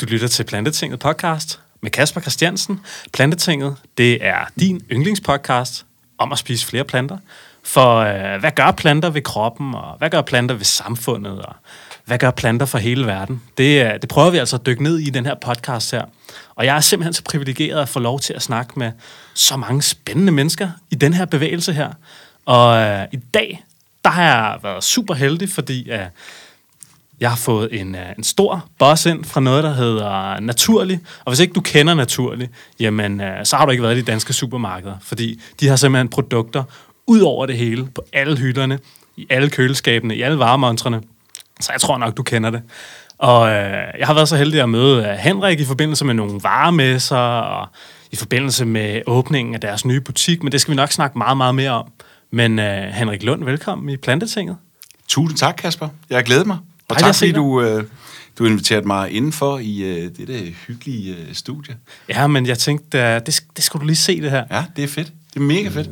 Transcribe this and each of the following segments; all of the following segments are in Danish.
Du lytter til Plantetinget podcast med Kasper Christiansen. Plantetinget, det er din yndlingspodcast om at spise flere planter. For øh, hvad gør planter ved kroppen, og hvad gør planter ved samfundet, og hvad gør planter for hele verden? Det, øh, det prøver vi altså at dykke ned i den her podcast her. Og jeg er simpelthen så privilegeret at få lov til at snakke med så mange spændende mennesker i den her bevægelse her. Og øh, i dag, der har jeg været super heldig, fordi øh, jeg har fået en, øh, en stor boss ind fra noget, der hedder Naturlig. Og hvis ikke du kender Naturlig, jamen, øh, så har du ikke været i de danske supermarkeder. Fordi de har simpelthen produkter ud over det hele, på alle hylderne, i alle køleskabene, i alle varemontrene. Så jeg tror nok, du kender det. Og øh, jeg har været så heldig at møde øh, Henrik i forbindelse med nogle varemesser, og i forbindelse med åbningen af deres nye butik, men det skal vi nok snakke meget, meget mere om. Men øh, Henrik Lund, velkommen i Plantetinget. Tusind tak, Kasper. Jeg glæder mig. Og Dejligt tak, fordi du, øh, du inviteret mig indenfor i øh, dette hyggelige øh, studie. Ja, men jeg tænkte, øh, det, det skal du lige se det her. Ja, det er fedt. Det er mega fedt.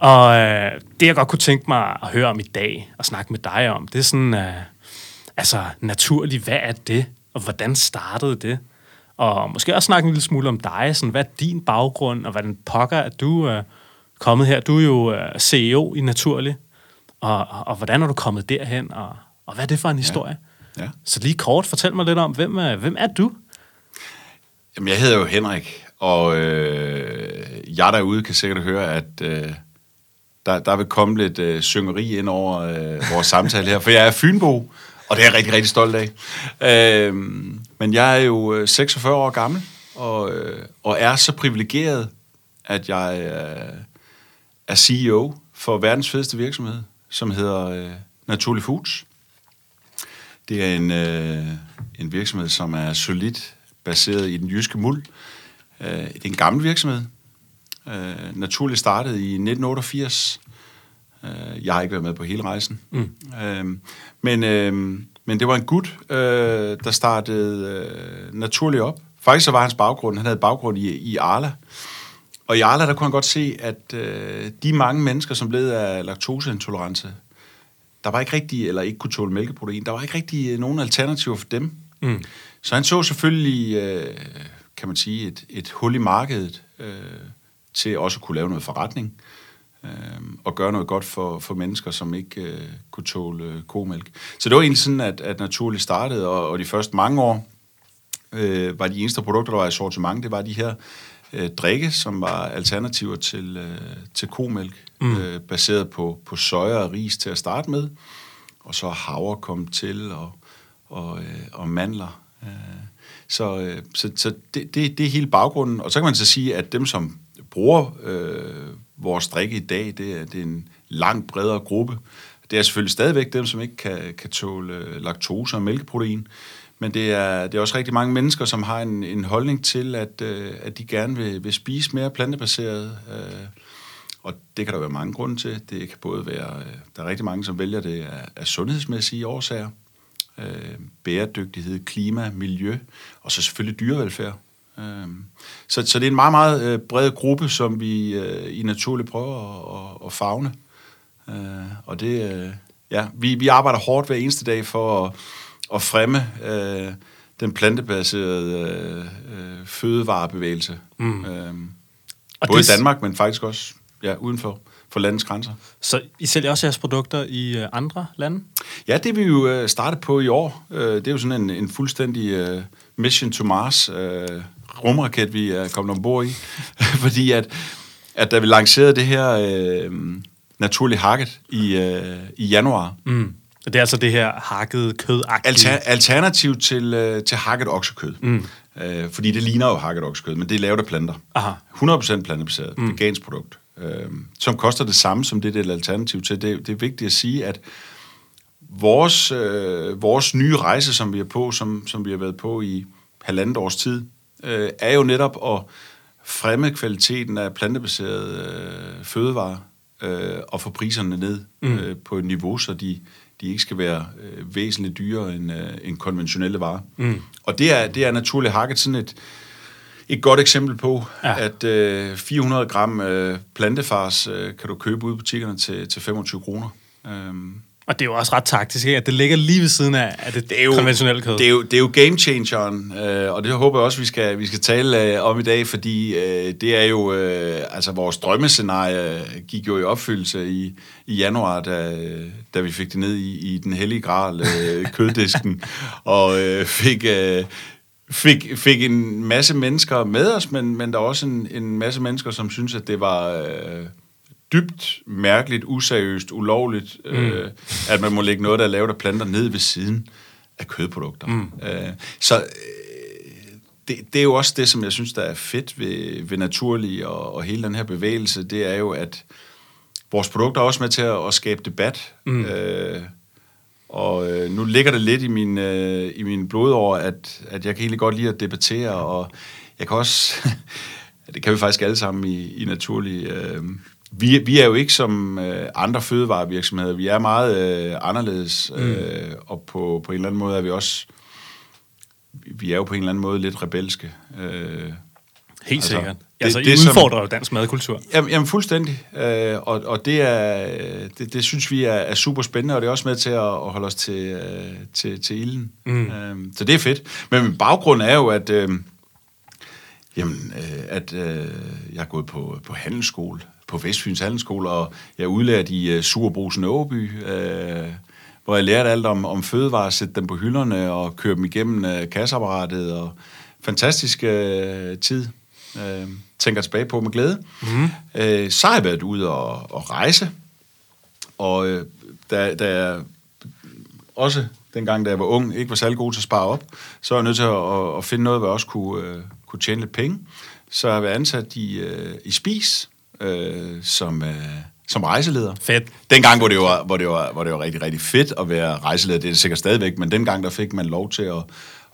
Og øh, det, jeg godt kunne tænke mig at høre om i dag, og snakke med dig om, det er sådan, øh, altså naturligt, hvad er det, og hvordan startede det? Og måske også snakke en lille smule om dig, sådan, hvad er din baggrund, og hvordan pokker er du øh, kommet her? Du er jo øh, CEO i Naturlig, og, og, og hvordan er du kommet derhen, og, og hvad er det for en historie? Ja. Så lige kort, fortæl mig lidt om, hvem, er, hvem er du? Jamen, jeg hedder jo Henrik, og øh, jeg derude kan sikkert høre, at øh, der, der vil komme lidt øh, syngeri ind over øh, vores samtale her, for jeg er Fynbo, og det er jeg rigtig, rigtig stolt af. Øh, men jeg er jo øh, 46 år gammel, og, øh, og er så privilegeret, at jeg øh, er CEO for verdens fedeste virksomhed, som hedder øh, Naturlig Foods. Det er en, øh, en virksomhed, som er solidt baseret i den jyske muld. Øh, det er en gammel virksomhed. Øh, naturligt startede i 1988. Øh, jeg har ikke været med på hele rejsen. Mm. Øh, men, øh, men det var en gut, øh, der startede øh, naturligt op. Faktisk så var hans baggrund, han havde baggrund i, i Arla. Og i Arla, der kunne han godt se, at øh, de mange mennesker, som led af laktoseintolerance, der var ikke rigtig, eller ikke kunne tåle mælkeprotein, der var ikke rigtig øh, nogen alternativer for dem. Mm. Så han så selvfølgelig, øh, kan man sige, et, et hul i markedet øh, til også at kunne lave noget forretning øh, og gøre noget godt for, for mennesker, som ikke øh, kunne tåle øh, komælk. Så det var egentlig sådan, at, at Naturligt startede, og, og de første mange år øh, var de eneste produkter, der var i sortiment, det var de her øh, drikke, som var alternativer til, øh, til komælk, mm. øh, baseret på, på soja og ris til at starte med, og så havre kom til, og, og, øh, og mandler. Øh, så øh, så, så det, det, det er hele baggrunden. Og så kan man så sige, at dem, som bruger øh, vores drikke i dag, det er, det er en langt bredere gruppe. Det er selvfølgelig stadigvæk dem, som ikke kan, kan tåle øh, laktose og mælkeprotein. Men det er, det er også rigtig mange mennesker, som har en, en holdning til, at, øh, at de gerne vil, vil spise mere plantebaseret. Øh, og det kan der være mange grunde til. Det kan både være, øh, der er rigtig mange, som vælger det af, af sundhedsmæssige årsager. Øh, bæredygtighed, klima, miljø, og så selvfølgelig dyrevelfærd. Øh, så, så det er en meget, meget øh, bred gruppe, som vi øh, i naturligt prøver at, at, at fagne. Øh, og det, øh, ja, vi, vi arbejder hårdt hver eneste dag for at, at fremme øh, den plantebaserede øh, øh, fødevarebevægelse. Mm. Øh, Og både i det- Danmark, men faktisk også ja, uden for, for landets grænser. Så I sælger også jeres produkter i øh, andre lande? Ja, det vi jo øh, startet på i år. Øh, det er jo sådan en, en fuldstændig øh, mission to Mars øh, rumraket, vi er kommet ombord i. Fordi at, at da vi lancerede det her øh, naturligt hakket i, øh, i januar, Mm. Og det er altså det her hakkede kød Alter, alternativ til, øh, til hakket oksekød. Mm. Øh, fordi det ligner jo hakket oksekød, men det er lavet af planter. Aha. 100% plantebaseret, mm. vegansk produkt, øh, som koster det samme som det, det er et alternativ til. Det, det er vigtigt at sige, at vores, øh, vores nye rejse, som vi er på, som, som vi har været på i halvandet års tid, øh, er jo netop at fremme kvaliteten af plantebaserede øh, fødevarer øh, og få priserne ned mm. øh, på et niveau, så de, de ikke skal være øh, væsentligt dyrere end, øh, end konventionelle varer. Mm. Og det er, det er naturligt hakket sådan et, et godt eksempel på, Ja. at øh, 400 gram øh, plantefars øh, kan du købe ude i butikkerne til, til 25 kroner. Øhm, Og det er jo også ret taktisk, ikke? at det ligger lige ved siden af, af det, det er jo, konventionelle kød. Det er jo, det er jo game changeren, øh, og det håber jeg også, vi skal, vi skal tale øh, om i dag, fordi øh, det er jo, øh, altså vores drømmescenarie gik jo i opfyldelse i, i januar, da, da vi fik det ned i, i den hellige gral, øh, køddisken, og øh, fik... Øh, fik, fik en masse mennesker med os, men, men der er også en, en masse mennesker, som synes, at det var... Øh, dybt mærkeligt, useriøst, ulovligt, mm. øh, at man må lægge noget, der er lavet af planter, ned ved siden af kødprodukter. Mm. Øh, så øh, det, det er jo også det, som jeg synes, der er fedt ved, ved naturlig og, og hele den her bevægelse, det er jo, at vores produkter er også med til at, at skabe debat. Mm. Øh, og øh, nu ligger det lidt i min, øh, i min blodår, at, at jeg kan egentlig godt lide at debattere, og jeg kan også, det kan vi faktisk alle sammen i, i naturlig, øh, vi, vi er jo ikke som øh, andre fødevarevirksomheder. Vi er meget øh, anderledes, mm. øh, og på, på en eller anden måde er vi også... Vi er jo på en eller anden måde lidt rebelske. Øh, Helt altså, sikkert. Det, altså, det, I udfordrer som, jo dansk madkultur. Jamen, jamen fuldstændig. Øh, og, og det, er, det, det synes vi er, er super spændende, og det er også med til at, at holde os til, øh, til, til ilden. Mm. Øh, så det er fedt. Men min baggrund er jo, at... Øh, Jamen, øh, at øh, jeg er gået på, på handelsskole på Vestfyns Handelsskole, og jeg er udlært i uh, Surbrusen Åby, uh, hvor jeg lærte alt om, om fødevarer, sætte dem på hylderne og køre dem igennem uh, kasseapparatet, og fantastisk uh, tid. Uh, tænker tilbage på med glæde. Mm. Uh, så har jeg været ude og, og rejse, og uh, da, da jeg også dengang, da jeg var ung, ikke var særlig god til at spare op, så var jeg nødt til at, at, at finde noget, hvor jeg også kunne, uh, kunne tjene lidt penge. Så jeg været ansat i, uh, i Spis, øh, som, øh, som rejseleder. Fedt. Dengang, hvor det, var, hvor, det var, hvor det var rigtig, rigtig fedt at være rejseleder, det er det sikkert stadigvæk, men dengang, der fik man lov til at,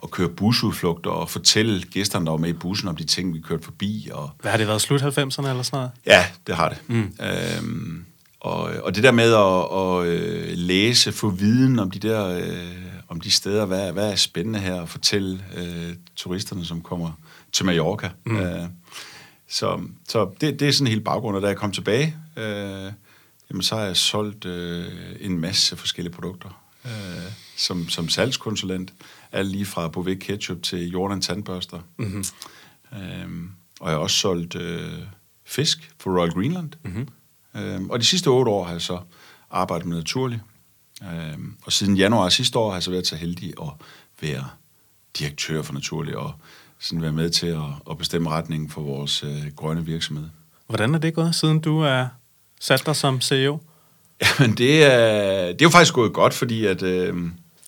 at køre busudflugter og fortælle gæsterne, der var med i bussen, om de ting, vi kørte forbi. Og... Hvad har det været, slut 90'erne eller sådan noget? Ja, det har det. Mm. Øhm, og, og det der med at, at øh, læse, få viden om de der, øh, om de steder, hvad, hvad er spændende her, at fortælle øh, turisterne, som kommer til Mallorca. Mm. Øh, så, så det, det er sådan helt baggrund, og da jeg kom tilbage, øh, jamen så har jeg solgt øh, en masse forskellige produkter øh, som, som salgskonsulent. Alt lige fra Bovik Ketchup til Jordan Tandbørster. Mm-hmm. Øh, og jeg har også solgt øh, fisk for Royal Greenland. Mm-hmm. Øh, og de sidste otte år har jeg så arbejdet med naturlig. Øh, og siden januar sidste år har jeg så været så heldig at være direktør for naturlig, og sådan være med til at, at bestemme retningen for vores øh, grønne virksomhed. Hvordan er det gået, siden du er sat dig som CEO? Jamen, det er, det er jo faktisk gået godt, fordi at, øh,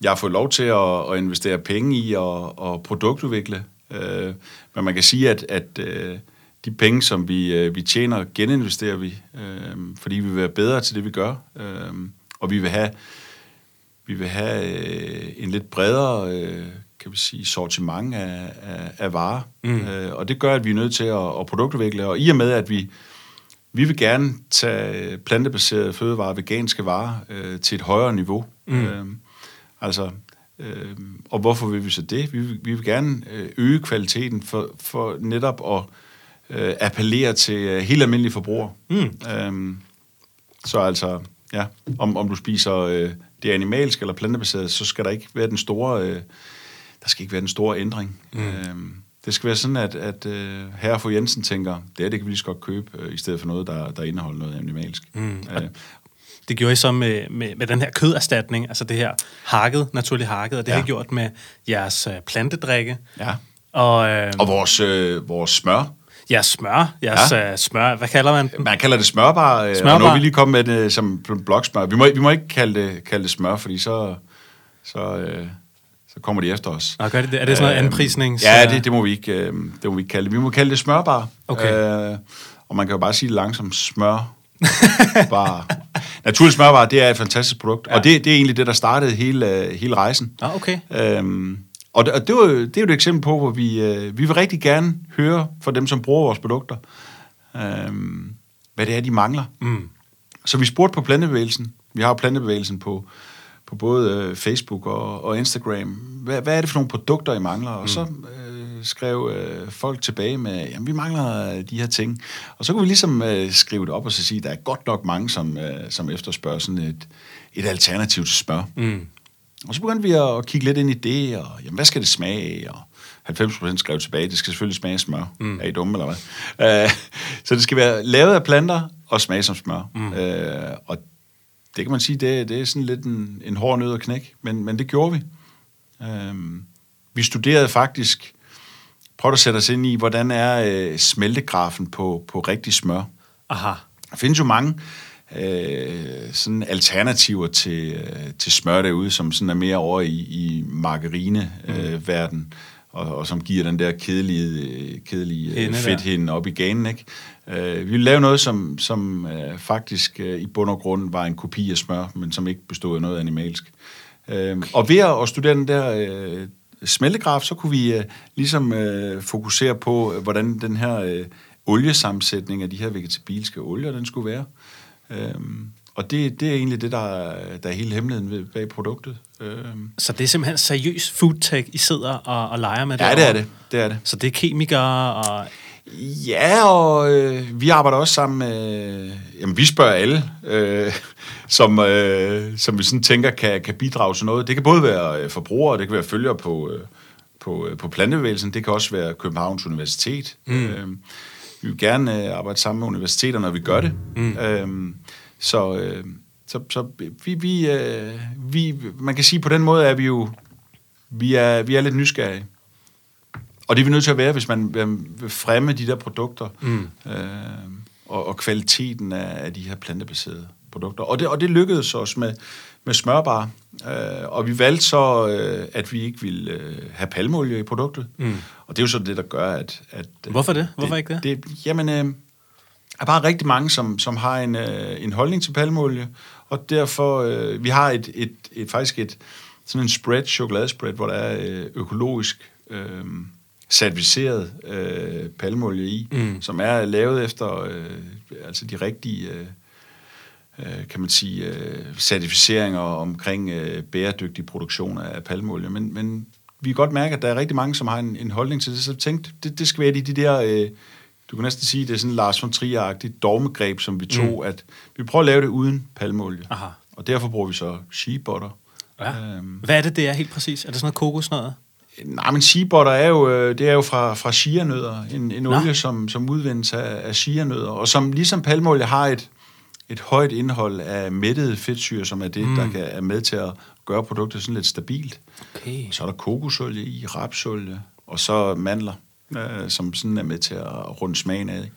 jeg har fået lov til at, at investere penge i og, og produktudvikle. Øh, men man kan sige, at, at øh, de penge, som vi, øh, vi tjener, geninvesterer vi, øh, fordi vi vil være bedre til det, vi gør. Øh, og vi vil have, vi vil have øh, en lidt bredere øh, kan vi sige, sortiment af, af, af varer. Mm. Øh, og det gør, at vi er nødt til at, at produktudvikle. Og i og med, at vi, vi vil gerne tage plantebaserede fødevarer, veganske varer, øh, til et højere niveau. Mm. Øh, altså, øh, og hvorfor vil vi så det? Vi vil, vi vil gerne øh, øge kvaliteten for, for netop at øh, appellere til øh, helt almindelige forbrugere. Mm. Øh, så altså, ja, om, om du spiser øh, det animalske eller plantebaseret, så skal der ikke være den store... Øh, der skal ikke være den store ændring. Mm. Øhm, det skal være sådan, at, at uh, herre for Jensen tænker, det er det kan vi lige så godt købe, uh, i stedet for noget, der, der indeholder noget animalsk. Mm. Uh, det gjorde I så med, med, med den her køderstatning, altså det her hakket, naturligt hakket, og det ja. har I gjort med jeres uh, plantedrikke. Ja. Og, uh, og vores, uh, vores smør. Ja, smør. Jeres ja. Uh, smør. Hvad kalder man den? Man kalder det smørbar, smørbar. og nu vi lige kommet med det som bloksmør. Vi må, vi må ikke kalde det, kalde det smør, fordi så... så uh, så kommer de efter os. Og gør det, er det sådan noget øhm, anprisning? Ja, det, det, må vi ikke, øh, det må vi ikke kalde det. Vi må kalde det smørbar. Okay. Øh, og man kan jo bare sige det langsomt, smør. bare. Naturlig smørbar, det er et fantastisk produkt. Ja. Og det, det er egentlig det, der startede hele, hele rejsen. Ah, okay. Øhm, og det, og det, var, det er jo et eksempel på, hvor vi, øh, vi vil rigtig gerne høre fra dem, som bruger vores produkter, øh, hvad det er, de mangler. Mm. Så vi spurgte på plantebevægelsen. Vi har plantebevægelsen på, på både øh, Facebook og, og Instagram. Hvad, hvad er det for nogle produkter, I mangler? Og mm. så øh, skrev øh, folk tilbage med, jamen vi mangler øh, de her ting. Og så kunne vi ligesom øh, skrive det op og så sige, der er godt nok mange, som, øh, som efterspørger sådan et, et alternativ til smør. Mm. Og så begyndte vi at kigge lidt ind i det, og jamen, hvad skal det smage? Og 90% skrev tilbage, det skal selvfølgelig smage af smør. Mm. Er I dumme, eller hvad? Uh, så det skal være lavet af planter og smage som smør. Mm. Uh, og det kan man sige, det, det er sådan lidt en, en hård nød at knække, men, men det gjorde vi. Uh, vi studerede faktisk, prøvede at sætte os ind i, hvordan er uh, smeltegrafen på, på rigtig smør. Aha. Der findes jo mange øh, sådan alternativer til, øh, til smør derude, som sådan er mere over i, i margarine-verden, øh, mm. Og, og som giver den der kedelige, kedelige fedthinde op i ganen. Ikke? Øh, vi vil lave noget, som, som øh, faktisk øh, i bund og grund var en kopi af smør, men som ikke bestod af noget animalsk. Øh, og ved at studere den der øh, smeltegraf, så kunne vi øh, ligesom øh, fokusere på, hvordan den her øh, oliesammensætning af de her vegetabilske olier, den skulle være. Øhm, og det, det er egentlig det, der er, der er hele hemmeligheden bag produktet. Øhm. Så det er simpelthen seriøs foodtech, I sidder og, og leger med det? Ja, det er det. det er det. Så det er kemikere og... Ja, og øh, vi arbejder også sammen med... Jamen, vi spørger alle, øh, som, øh, som vi sådan tænker kan, kan bidrage til noget. Det kan både være øh, forbrugere, det kan være følgere på, øh, på, øh, på plantebevægelsen, det kan også være Københavns Universitet. Mm. Øh, vi vil gerne øh, arbejde sammen med universiteterne, når vi gør det. Mm. Øhm, så, øh, så, så vi, vi, øh, vi, man kan sige, på den måde er vi jo, vi er, vi er lidt nysgerrige. Og det er vi nødt til at være, hvis man vil fremme de der produkter, mm. øh, og, og kvaliteten af, af de her plantebaserede produkter. Og det, og det lykkedes os med, med smørbar. Øh, og vi valgte så, øh, at vi ikke ville øh, have palmolie i produktet. Mm. Og det er jo så det, der gør, at... at øh, Hvorfor det? Hvorfor det, ikke det? det jamen, øh, er bare rigtig mange, som, som har en, øh, en holdning til palmolie, og derfor, øh, vi har et, et, et, faktisk et, sådan en spread, chokoladespread, hvor der er øh, økologisk øh, certificeret øh, palmolie i, mm. som er lavet efter øh, altså de rigtige... Øh, øh, kan man sige, øh, certificeringer omkring øh, bæredygtig produktion af palmolie. Men, men vi kan godt mærke, at der er rigtig mange, som har en, en holdning til det, så jeg tænkte, det, det skal være de, de der, øh, du kan næsten sige, det er sådan Lars von Trier-agtigt dogmegreb, som vi tog, mm. at vi prøver at lave det uden palmolie. Aha. Og derfor bruger vi så shea butter. Ja. Øhm, Hvad er det, det er helt præcis? Er det sådan noget kokosnødder? Nej, men shea butter er jo, øh, det er jo fra, fra chianødder. En, en olie, som, som udvindes af, af chianødder, og som ligesom palmolie har et, et højt indhold af mættede fedtsyre, som er det, mm. der kan, er med til at gøre produktet sådan lidt stabilt. Okay. Så er der kokosolie i, rapsolie, og så mandler, øh, som sådan er med til at runde smagen af.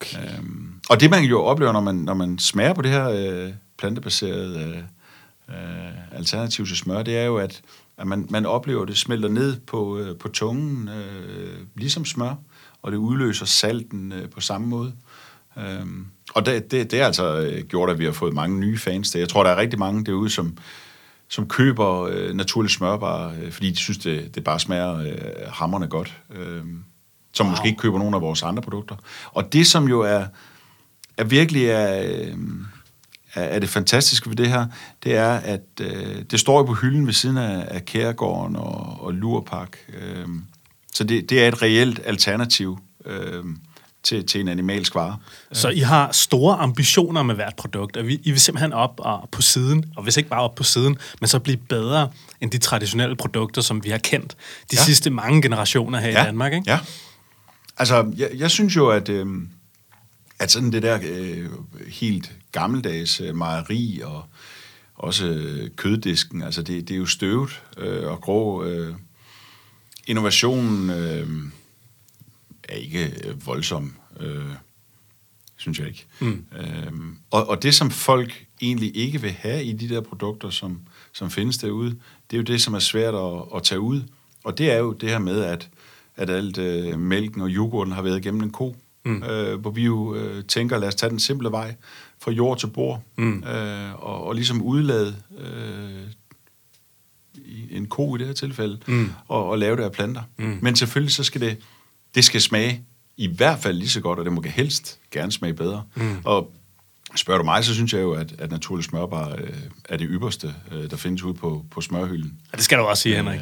Okay. Øhm, og det man jo oplever, når man, når man smager på det her øh, plantebaserede øh, øh, alternativ til smør, det er jo, at, at man, man oplever, at det smelter ned på, øh, på tungen, øh, ligesom smør, og det udløser salten øh, på samme måde. Øhm, og det, det, det er altså øh, gjort, at vi har fået mange nye fans. Jeg tror, der er rigtig mange derude, som, som køber øh, naturlig smørbar, øh, fordi de synes, det, det bare smager øh, hammerne godt. Øh, som wow. måske ikke køber nogle af vores andre produkter. Og det, som jo er, er virkelig er, øh, er det fantastiske ved det her, det er, at øh, det står jo på hylden ved siden af, af Kærgården og, og Lurpak. Øh, så det, det er et reelt alternativ. Øh, til, til en animalsk vare. Så I har store ambitioner med hvert produkt, og I vil simpelthen op og på siden, og hvis ikke bare op på siden, men så blive bedre end de traditionelle produkter, som vi har kendt de ja. sidste mange generationer her ja. i Danmark, ikke? Ja. Altså, jeg, jeg synes jo, at, øh, at sådan det der øh, helt gammeldags øh, mejeri og også øh, køddisken, altså det, det er jo støvet øh, og grå. Øh, innovationen... Øh, er ikke øh, voldsom, øh, synes jeg ikke. Mm. Øhm, og, og det, som folk egentlig ikke vil have i de der produkter, som, som findes derude, det er jo det, som er svært at, at tage ud. Og det er jo det her med, at, at alt øh, mælken og yoghurten har været igennem en ko. Mm. Øh, hvor vi jo øh, tænker, lad os tage den simple vej fra jord til bord, mm. øh, og, og ligesom udlade øh, en ko i det her tilfælde, mm. og, og lave det af planter. Mm. Men selvfølgelig så skal det det skal smage i hvert fald lige så godt, og det må helst gerne smage bedre. Mm. Og Spørger du mig, så synes jeg jo, at, at naturlig smørbar øh, er det ypperste, øh, der findes ude på, på smørhylden. Ja, det skal du også sige, Henrik.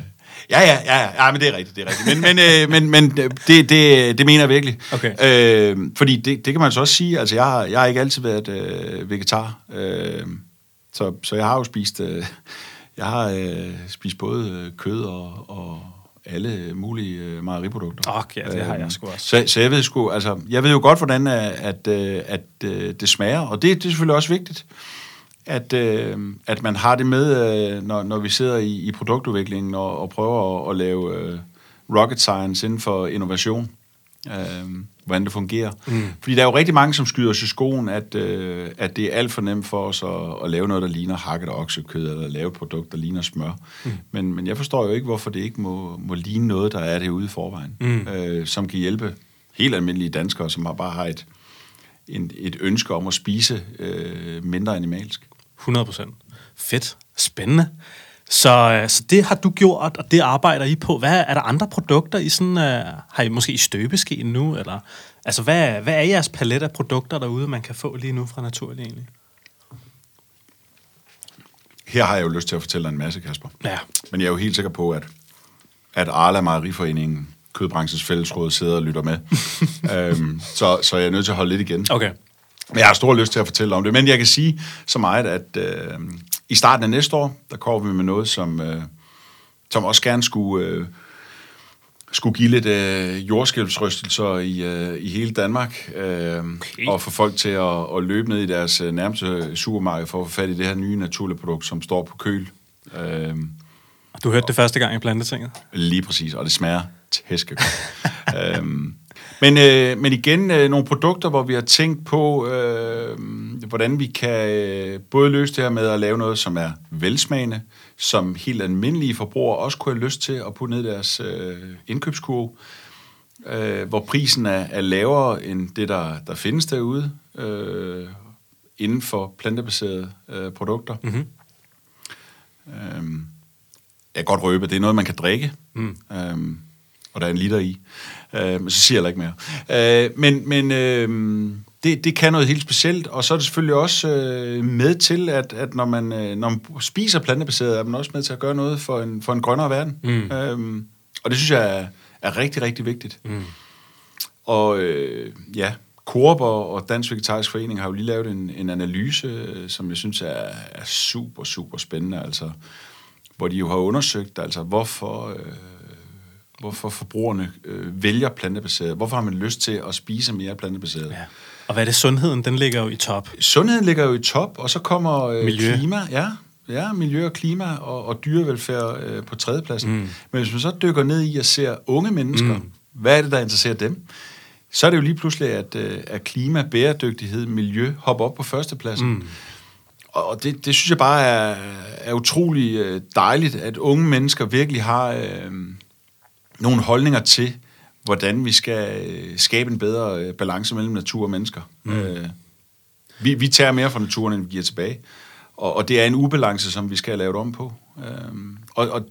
Ja, ja, ja, ja, ja men det er rigtigt, det er rigtigt. Men, men, øh, men, men det, det, det mener jeg virkelig. Okay. Øh, fordi det, det kan man så også sige, altså jeg, har- jeg har ikke altid været øh, vegetar, øh, så, så jeg har jo spist, øh, jeg har øh, spist både øh, kød og, og alle mulige øh, mejeriprodukter. Ok, ja, det har jeg Øhm, sgu også. Så, så jeg ved sgu, altså, jeg ved jo godt, hvordan at, at, øh, at øh, det smager, og det, det er selvfølgelig også vigtigt, at, øh, at man har det med, øh, når, når vi sidder i, i produktudviklingen og, og prøver at, at lave øh, rocket science inden for innovation, øh, hvordan det fungerer. Mm. Fordi der er jo rigtig mange, som skyder os i skoen, at, øh, at det er alt for nemt for os at, at lave noget, der ligner hakket oksekød, eller lave et produkt, der ligner smør. Mm. Men, men jeg forstår jo ikke, hvorfor det ikke må, må ligne noget, der er det ude i forvejen, mm. øh, som kan hjælpe helt almindelige danskere, som har bare har et, en, et ønske om at spise øh, mindre animalsk. 100 procent. Fedt. Spændende. Så, øh, så det har du gjort, og det arbejder I på. Hvad er der andre produkter i sådan, uh, har I måske i støbeskeen nu, eller altså hvad, hvad er jeres palet af produkter derude, man kan få lige nu fra Naturlig egentlig? Her har jeg jo lyst til at fortælle dig en masse, Kasper. Ja. Men jeg er jo helt sikker på, at, at Arla Mejeriforeningen, Kødbranchens Fællesråd, sidder og lytter med. øhm, så, så jeg er nødt til at holde lidt igen. Okay. Men jeg har stor lyst til at fortælle om det. Men jeg kan sige så meget, at øh, i starten af næste år, der kommer vi med noget, som, øh, som også gerne skulle, øh, skulle give lidt øh, jordskælvsrystelser i, øh, i hele Danmark. Øh, Okay. Og få folk til at, at løbe ned i deres øh, nærmeste supermarked for at få fat i det her nye naturlige produkt, som står på køl. Øh, Du hørte det første gang i Plantetinget? Lige præcis, og det smager tæskegodt. øhm, men, øh, men igen, øh, nogle produkter, hvor vi har tænkt på, øh, hvordan vi kan øh, både løse det her med at lave noget, som er velsmagende, som helt almindelige forbrugere også kunne have lyst til at putte ned i deres øh, indkøbskurve, øh, hvor prisen er, er lavere end det, der, der findes derude, øh, inden for plantebaserede øh, produkter. Mhm. Øhm, jeg kan godt røbe, det er noget, man kan drikke, mm. øhm, og der er en liter i. Øhm, så siger jeg heller ikke mere. Øh, men men øhm, det, det kan noget helt specielt, og så er det selvfølgelig også øh, med til, at, at når, man, øh, når man spiser plantebaseret, er man også med til at gøre noget for en, for en grønnere verden. Mm. Øhm, og det synes jeg er, er rigtig, rigtig vigtigt. Mm. Og øh, ja, Coop og, og Dansk Vegetarisk Forening har jo lige lavet en, en analyse, øh, som jeg synes er, er super, super spændende, altså, hvor de jo har undersøgt, altså, hvorfor, øh, hvorfor forbrugerne øh, vælger plantebaseret. Hvorfor har man lyst til at spise mere plantebaseret? Ja. Og hvad er det? Sundheden, den ligger jo i top. Sundheden ligger jo i top, og så kommer øh, Miljø. klima, ja, ja, miljø og klima og, og dyrevelfærd øh, på tredjepladsen. Mm. Men hvis man så dykker ned i og ser unge mennesker, mm. hvad er det, der interesserer dem? Så er det jo lige pludselig, at, øh, at klima, bæredygtighed, miljø hopper op på førstepladsen. Mm. Og det, det synes jeg bare er, er utrolig øh, dejligt, at unge mennesker virkelig har øh, nogle holdninger til, hvordan vi skal øh, skabe en bedre øh, balance mellem natur og mennesker. Mm. Øh, vi, vi tager mere fra naturen, end vi giver tilbage. Og, og det er en ubalance, som vi skal have lavet om på. Øhm, og, og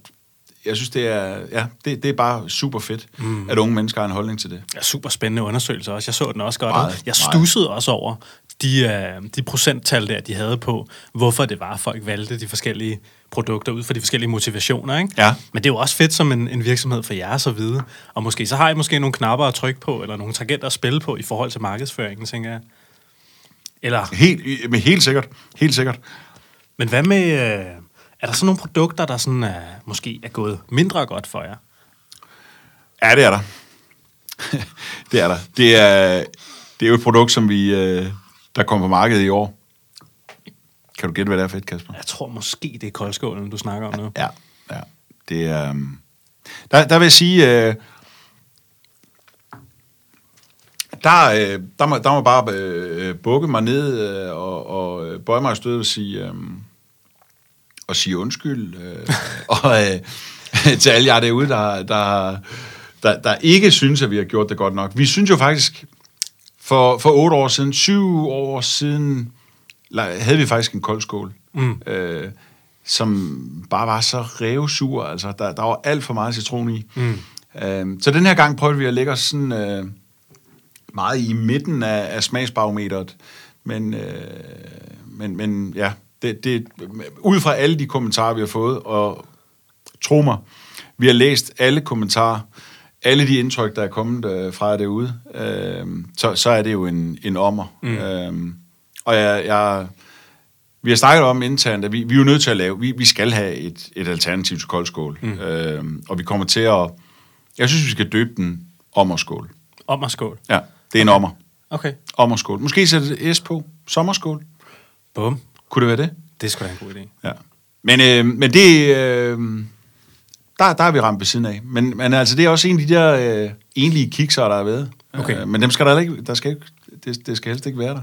jeg synes, det er, ja, det, det er bare super fedt, mm. at unge mennesker har en holdning til det. Ja, super spændende undersøgelse også. Jeg så den også godt. Meget, jeg meget. stussede også over de, øh, de procenttal der, de havde på, hvorfor det var, at folk valgte de forskellige produkter ud fra de forskellige motivationer. Ikke? Ja. Men det er jo også fedt som en, en virksomhed for jer så vide. Og måske så har I måske nogle knapper at trykke på, eller nogle tangenter at spille på i forhold til markedsføringen, tænker jeg. Eller, Helt, men helt sikkert. Helt sikkert. men hvad med, øh, er der så nogle produkter, der sådan, øh, måske er gået mindre godt for jer? Ja, det er der. det er der. Det er, det er jo et produkt, som vi, øh, der kommer på markedet i år. Kan du gætte, hvad det er for et, Kasper? Jeg tror måske, det er koldskålen, du snakker om nu. Ja, ja. Det er... Um... Der, der vil jeg sige... Øh... Der, øh, der, må, der må bare øh, bukke mig ned øh, og, og øh, bøje mig i stødet og sige, øh, og sige undskyld. Øh, og øh, til alle jer derude, der, der, der, der ikke synes, at vi har gjort det godt nok. Vi synes jo faktisk, for, for otte år siden, syv år siden, havde vi faktisk en kold skål. Mm. Øh, som bare var så revsur. Altså, der, der var alt for meget citron i. Mm. Øh, så den her gang prøvede vi at lægge os sådan øh, meget i midten af, af smagsbarometeret Men, øh, men, men ja, det, det, ud fra alle de kommentarer, vi har fået, og tro mig, vi har læst alle kommentarer, alle de indtryk, der er kommet øh, fra derude, øh, så, så er det jo en, en ommer. Mm. Øh, og jeg, jeg, vi har snakket om internt, at vi, vi er jo nødt til at lave, vi, vi skal have et, et alternativ til koldskål. Mm. Øh, og vi kommer til at, jeg synes, vi skal døbe den ommerskål. Ommerskål? Ja, det er en ommer. Okay. Ommerskål. Måske sætte et S på. Sommerskål. Bum. Kunne det være det? Det skulle være en god idé. Ja. Men, øh, men det, øh, der, der er vi ramt ved siden af. Men, men altså, det er også en af de der øh, enlige kikser, der er ved. Okay. Øh, men dem skal der ikke, der skal ikke, det, det skal helst ikke være der.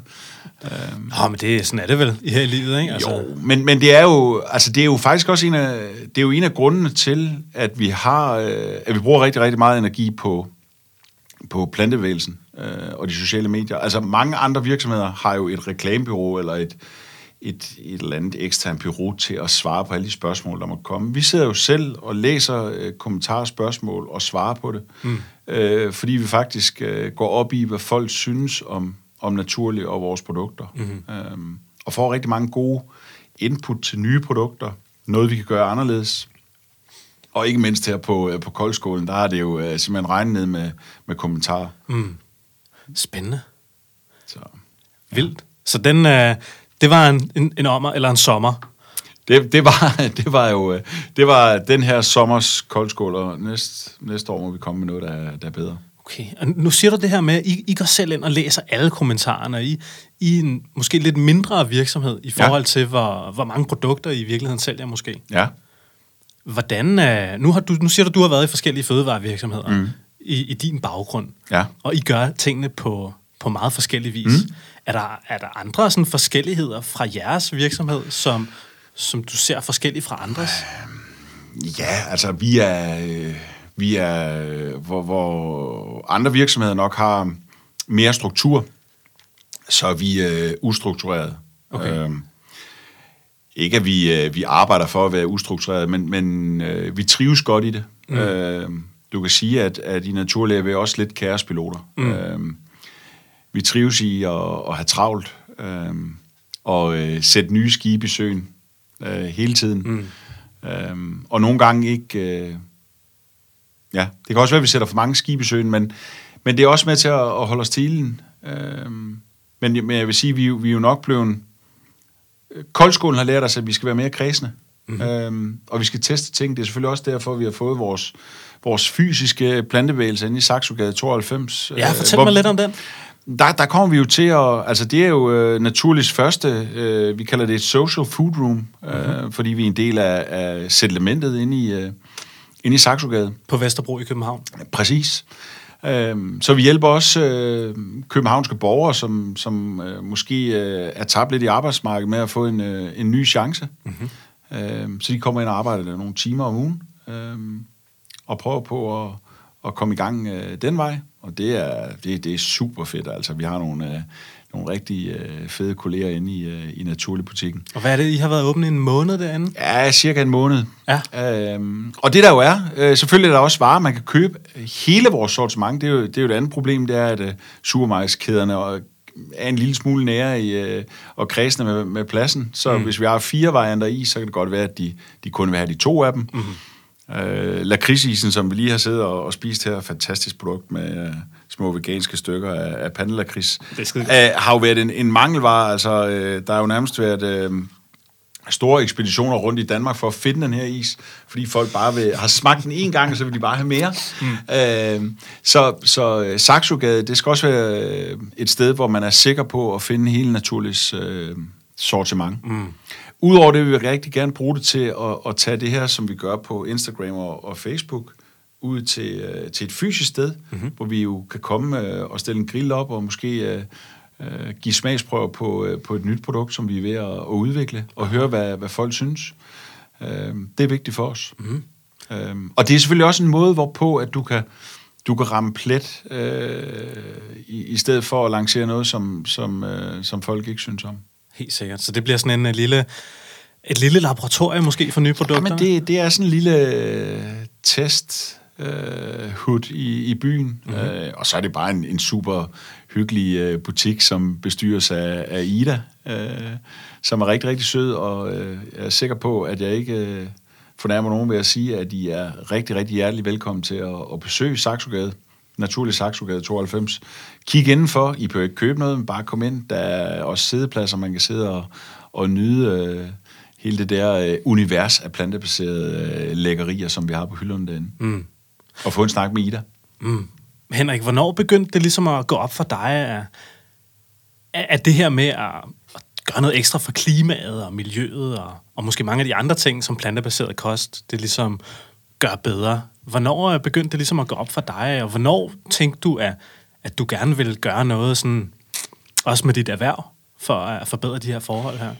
Nå, men det, sådan er det vel i her i livet, ikke? Altså. Jo, men, men det er jo, altså det er jo faktisk også en af, det er jo en af grundene til, at vi har, øh, at vi bruger rigtig, rigtig meget energi på, på plantebevægelsen øh, og de sociale medier. Altså mange andre virksomheder har jo et reklamebyrå eller et, et, et eller andet eksternt bureau til at svare på alle de spørgsmål, der må komme. Vi sidder jo selv og læser øh, kommentarer, spørgsmål og svarer på det, mm. øh, fordi vi faktisk øh, går op i, hvad folk synes om, om naturlige og vores produkter. Mm. Øhm, og får rigtig mange gode input til nye produkter, noget vi kan gøre anderledes. Og ikke mindst her på, øh, på koldskålen, der er det jo øh, simpelthen regnet ned med, med kommentarer. Mm. Spændende. Så, ja. Vildt. Så den, øh, det var en, en, en ommer, eller en sommer? Det, det, var, det var jo øh, det var den her sommers koldskål, og næste, næste år må vi komme med noget, der, der er bedre. Okay, og nu siger du det her med, at I, I går selv ind og læser alle kommentarerne i, i en måske lidt mindre virksomhed i forhold ja. til, hvor, hvor mange produkter I i virkeligheden sælger måske. Ja. Hvordan, uh, nu, har du, nu siger du, at du har været i forskellige fødevarevirksomheder mm. i, i din baggrund, ja. og I gør tingene på, på meget forskellig vis. Mm. Er, der, er der andre sådan forskelligheder fra jeres virksomhed, som, som du ser forskelligt fra andres? Ja, altså vi er... Øh vi er, hvor, hvor andre virksomheder nok har mere struktur, så er vi øh, ustruktureret. Okay. Øhm, ikke at vi, øh, vi arbejder for at være ustruktureret, men, men øh, vi trives godt i det. Mm. Øh, du kan sige, at, at i naturlige er vi også lidt kaospiloter. Mm. Øh, vi trives i at, at have travlt øh, og øh, sætte nye skibe i søen øh, hele tiden. Mm. Øh, og nogle gange ikke... Øh, Ja, det kan også være, at vi sætter for mange skibe i søen, men, men det er også med til at, at holde os til øhm, men, men jeg vil sige, at vi, vi er jo nok blevet... Koldskolen har lært os, at vi skal være mere kredsende. Mm-hmm. Øhm, og vi skal teste ting. Det er selvfølgelig også derfor, vi har fået vores, vores fysiske plantebevægelse inde i Saxogade 92. Ja, fortæl hvor, mig lidt om den. Der, der kommer vi jo til at... Altså, det er jo øh, naturligst første... Øh, vi kalder det et social food room, mm-hmm. øh, fordi vi er en del af, af settlementet inde i... Øh, inde i Saxogade. På Vesterbro i København. Præcis. Øhm, så vi hjælper også øh, københavnske borgere, som, som øh, måske øh, er tabt lidt i arbejdsmarkedet med at få en, en ny chance. Mm-hmm. Øhm, så de kommer ind og arbejder der nogle timer om ugen, øhm, og prøver på at, at komme i gang den vej. Og det er, det, det er super fedt. Altså, vi har nogle, nogle rigtig øh, fede kolleger inde i, øh, i Naturlig Butikken. Og hvad er det, I har været åbne en måned derinde? Ja, cirka en måned. Ja. Øhm, og det der jo er, øh, selvfølgelig er der også varer, man kan købe hele vores sortiment. Det er jo, det er jo et andet problem, det er, at øh, supermarkedskæderne og er en lille smule nære i, øh, og kredsende med, med pladsen. Så mm. hvis vi har fire varianter i, så kan det godt være, at de, de kun vil have de to af dem. Mm. Øh, lakridsisen, som vi lige har siddet og, og spist her, fantastisk produkt med... Øh, små veganske stykker af, af pandelakrids, øh, har jo været en, en mangelvare. Altså, øh, der har jo nærmest været øh, store ekspeditioner rundt i Danmark for at finde den her is, fordi folk bare vil, har smagt den en gang, og så vil de bare have mere. Mm. Øh, så så øh, Saxogade, det skal også være øh, et sted, hvor man er sikker på at finde hele naturligt øh, sortiment. Mm. Udover det vil vi rigtig gerne bruge det til at, at tage det her, som vi gør på Instagram og, og Facebook, ud til, øh, til et fysisk sted, mm-hmm. hvor vi jo kan komme øh, og stille en grill op og måske øh, øh, give smagsprøver på, øh, på et nyt produkt, som vi er ved at, at udvikle, og høre, hvad, hvad folk synes. Øh, det er vigtigt for os. Mm-hmm. Øh, og det er selvfølgelig også en måde, hvorpå at du kan, du kan ramme plet, øh, i, i stedet for at lancere noget, som, som, øh, som folk ikke synes om. Helt sikkert. Så det bliver sådan en, en lille et lille laboratorium måske for nye produkter? Jamen, det, det er sådan en lille øh, test øh, hud i, i byen. Mm-hmm. Øh, og så er det bare en, en super hyggelig øh, butik, som bestyres af, af Ida, øh, som er rigtig, rigtig sød, og øh, jeg er sikker på, at jeg ikke øh, fornærmer nogen ved at sige, at I er rigtig, rigtig hjertelig velkommen til at, at besøge Saxogade. Naturlig Saxogade 92. Kig indenfor. I behøver ikke købe noget, men bare kom ind. Der er også sædepladser, man kan sidde og, og nyde øh, hele det der øh, univers af plantebaserede øh, lækkerier, som vi har på hylderne derinde. Mm. Og få en snak med Ida. Mm. Henrik, hvornår begyndte det ligesom at gå op for dig, at, at det her med at, gøre noget ekstra for klimaet og miljøet, og, og måske mange af de andre ting, som plantebaseret kost, det ligesom gør bedre. Hvornår begyndte det ligesom at gå op for dig, og hvornår tænkte du, at, at du gerne ville gøre noget sådan, også med dit erhverv, for at forbedre de her forhold her?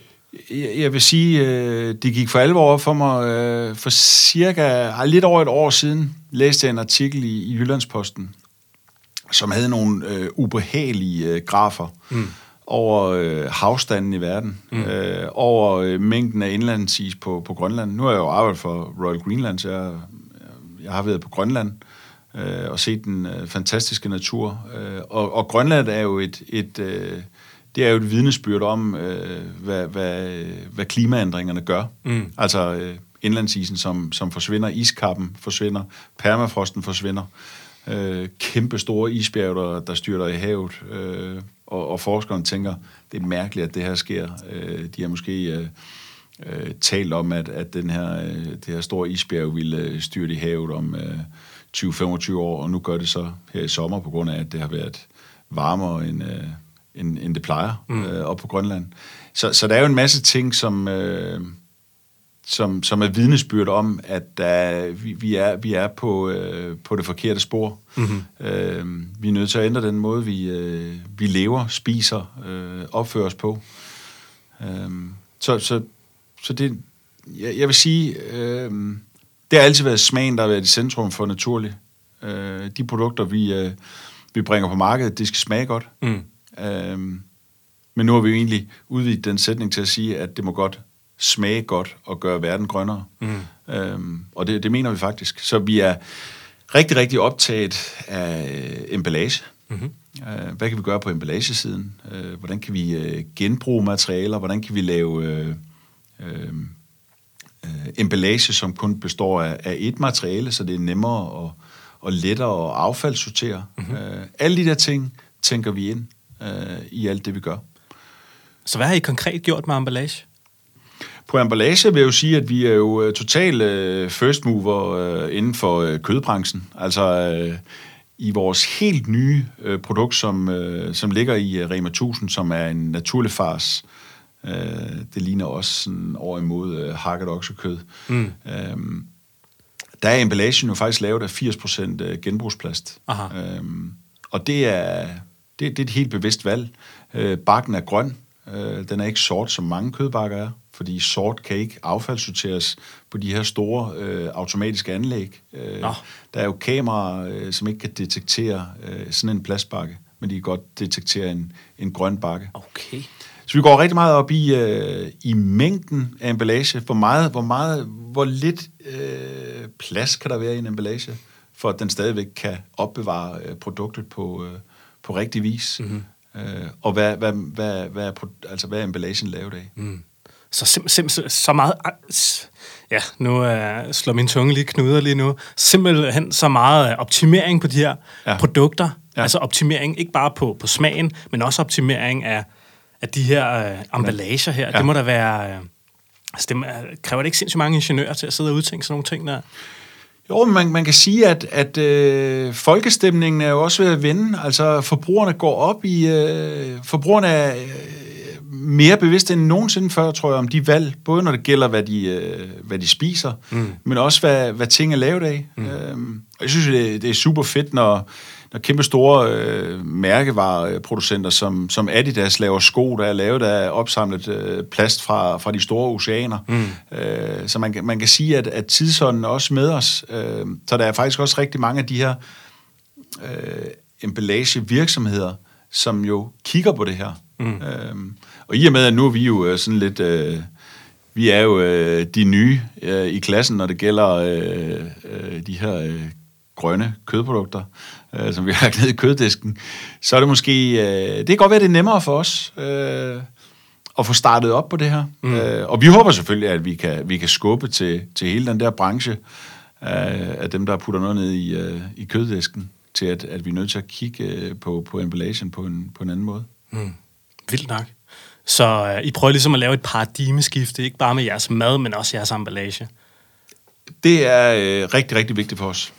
Jeg vil sige, øh, det gik for alvor op for mig. Øh, for cirka lidt over et år siden læste jeg en artikel i, i Jyllandsposten, som havde nogle øh, ubehagelige øh, grafer mm. over øh, havstanden i verden, mm. øh, over øh, mængden af indlandsis på, på Grønland. Nu har jeg jo arbejdet for Royal Greenland, så jeg, jeg har været på Grønland øh, og set den øh, fantastiske natur. Øh, og, og Grønland er jo et... et øh, det er jo et vidnesbyrd om, øh, hvad, hvad, hvad klimaændringerne gør. Mm. Altså øh, indlandsisen, som, som forsvinder, iskappen forsvinder, permafrosten forsvinder, øh, kæmpe store isbjerge, der, der styrter i havet, øh, og, og forskerne tænker, det er mærkeligt, at det her sker. Øh, de har måske øh, øh, talt om, at, at den her, øh, det her store isbjerg ville øh, styrte i havet om øh, 20-25 år, og nu gør det så her i sommer, på grund af, at det har været varmere end... Øh, end, end det plejer mm. øh, op på Grønland. Så, så der er jo en masse ting, som, øh, som, som er vidnesbyrd om, at der, vi, vi, er, vi er på, øh, på det forkerte spor. Mm-hmm. Øh, vi er nødt til at ændre den måde, vi, øh, vi lever, spiser, øh, opfører os på. Øh, så, så, så det, jeg, jeg vil sige, øh, det har altid været smagen, der har været i centrum for naturligt. Øh, de produkter, vi, øh, vi bringer på markedet, det skal smage godt. Mm. Øhm, men nu har vi jo egentlig udvidet den sætning til at sige, at det må godt smage godt og gøre verden grønnere. Mm. Øhm, og det, det mener vi faktisk. Så vi er rigtig, rigtig optaget af emballage. Mm-hmm. Øh, hvad kan vi gøre på emballagesiden? Øh, hvordan kan vi øh, genbruge materialer? Hvordan kan vi lave øh, øh, øh, emballage, som kun består af, af et materiale, så det er nemmere og, og lettere at affaldssortere? Mm-hmm. Øh, alle de der ting tænker vi ind øh, i alt det, vi gør. Så hvad har I konkret gjort med emballage? På emballage vil jeg jo sige, at vi er jo øh, total uh, first mover uh, inden for kødbranchen. Altså i vores helt nye produkt, som, som ligger i Rema 1000, som er en naturlig fars. Uh, det ligner også sådan over imod uh, hakket oksekød. Mm. Uh, der er emballagen jo faktisk lavet af 80% genbrugsplast. Aha. Uh, og det er det, det er et helt bevidst valg. Øh, bakken er grøn. Øh, den er ikke sort, som mange kødbakker er, fordi sort kan ikke affaldssorteres på de her store øh, automatiske anlæg. Øh, der er jo kameraer, øh, som ikke kan detektere øh, sådan en plastbakke, men de kan godt detektere en, en grøn bakke. Okay. Så vi går rigtig meget op i, øh, i mængden af emballage. Hvor meget, hvor meget, hvor lidt øh, plads kan der være i en emballage, for at den stadigvæk kan opbevare øh, produktet på, øh, på rigtig vis. Mm-hmm. Øh, og hvad, hvad, hvad, hvad, er, altså, hvad er emballagen lavet af? Mm. Så simpelthen sim, så meget... Ja, nu uh, slår min tunge lige knuder lige nu. Simpelthen så meget optimering på de her ja. produkter. Ja. Altså optimering ikke bare på, på smagen, men også optimering af, af de her uh, emballager her. Ja. Det må da være... Uh, altså det kræver det ikke sindssygt mange ingeniører til at sidde og udtænke sådan nogle ting der? Jo, man, man kan sige, at, at øh, folkestemningen er jo også ved at vende. Altså, forbrugerne går op i... Øh, forbrugerne er øh, mere bevidste end nogensinde før, tror jeg, om de valg. Både når det gælder, hvad de, øh, hvad de spiser, mm. men også, hvad, hvad ting er lavet af. Mm. Og jeg synes, det, det er super fedt, når når kæmpe store øh, mærkevareproducenter som, som Adidas laver sko, der er lavet af opsamlet øh, plast fra, fra de store oceaner. Mm. Øh, så man, kan, man kan sige, at, at tidsånden er også med os. Øh, så der er faktisk også rigtig mange af de her øh, emballagevirksomheder, som jo kigger på det her. Mm. Øh, og i og med, at nu er vi jo øh, sådan lidt... Øh, vi er jo øh, de nye øh, i klassen, når det gælder øh, øh, de her øh, grønne kødprodukter, øh, som vi har lagt ned i køddisken, så er det måske, øh, det kan godt være, det er nemmere for os øh, at få startet op på det her. Mm. Øh, og vi håber selvfølgelig, at vi kan, vi kan skubbe til, til hele den der branche øh, af dem, der putter noget ned i, øh, i køddisken, til at, at vi er nødt til at kigge øh, på, på emballagen på en, på en anden måde. Mm. Vildt nok. Så øh, I prøver ligesom at lave et paradigmeskifte, ikke bare med jeres mad, men også jeres emballage. Det er øh, rigtig, rigtig vigtigt for os.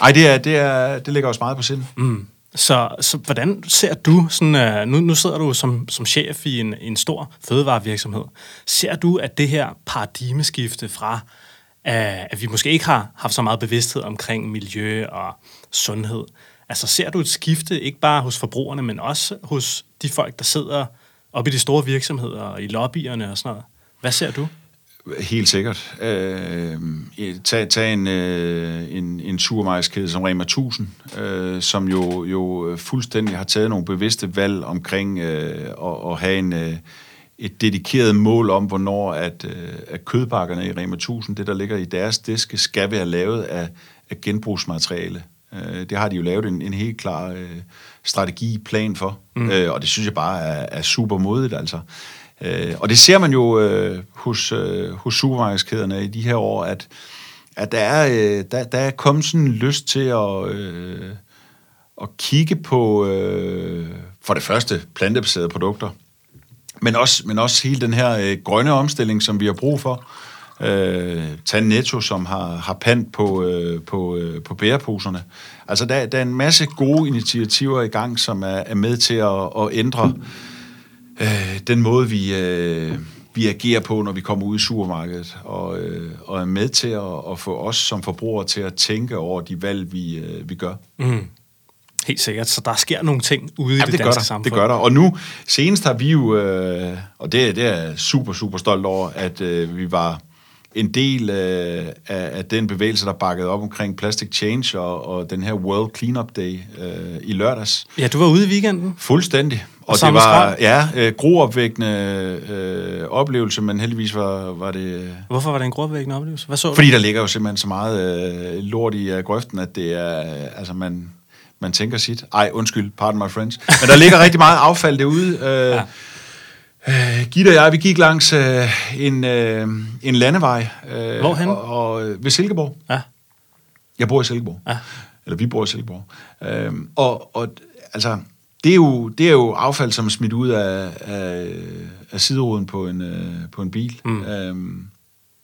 Ej, det, er, det, er, det ligger os meget på sind. Mm. Så, så hvordan ser du, sådan, uh, nu, nu sidder du som, som chef i en, en stor fødevarevirksomhed, ser du, at det her paradigmeskifte fra, uh, at vi måske ikke har haft så meget bevidsthed omkring miljø og sundhed, altså ser du et skifte, ikke bare hos forbrugerne, men også hos de folk, der sidder oppe i de store virksomheder og i lobbyerne og sådan noget? Hvad ser du? Helt sikkert. Øh, tag, tag en, øh, en, en supermarkedskæde som Rema 1000, øh, som jo, jo fuldstændig har taget nogle bevidste valg omkring øh, at, at have en, øh, et dedikeret mål om, hvornår at, øh, at kødpakkerne i Rema 1000, det der ligger i deres diske, skal være lavet af, af genbrugsmateriale. Øh, det har de jo lavet en, en helt klar øh, strategi, plan for, mm. øh, og det synes jeg bare er, er super modigt, altså. Øh, og det ser man jo øh, hos, øh, hos supermarkedskæderne i de her år, at, at der, er, øh, der, der er kommet sådan en lyst til at, øh, at kigge på, øh, for det første, plantebaserede produkter, men også, men også hele den her øh, grønne omstilling, som vi har brug for. Øh, tag Netto, som har, har pant på, øh, på, øh, på bæreposerne. Altså, der, der er en masse gode initiativer i gang, som er, er med til at, at ændre mm øh, den måde, vi, øh, vi agerer på, når vi kommer ud i supermarkedet, og, øh, og er med til at, at få os som forbrugere til at tænke over de valg, vi, øh, vi gør. Mm. Helt sikkert. Så der sker nogle ting ude ja, i det, det danske gør der, samfund. det gør der. Og nu, senest har vi jo, øh, og det, det er jeg super, super stolt over, at øh, vi var en del øh, af, af den bevægelse, der bakkede op omkring Plastic Change og, og den her World Cleanup Day øh, i lørdags. Ja, du var ude i weekenden. Fuldstændig. Og, og det var ja, øh, groopvækkende øh, oplevelse, men heldigvis var, var det... Øh, Hvorfor var det en groopvækkende oplevelse? Hvad så Fordi der ligger jo simpelthen så meget øh, lort i uh, grøften, at det er... Øh, altså, man, man tænker sit. Ej, undskyld, pardon my friends. Men der ligger rigtig meget affald derude. Øh, ja. Øh, Gitte og jeg, vi gik langs øh, en, øh, en landevej. Øh, Hvorhen? Og, og, ved Silkeborg. Ja. Jeg bor i Silkeborg. Ja. Eller vi bor i Silkeborg. Øh, og, og altså, det er, jo, det er jo affald, som er smidt ud af, af, af sideruden på en, øh, på en bil. Mm. Øh,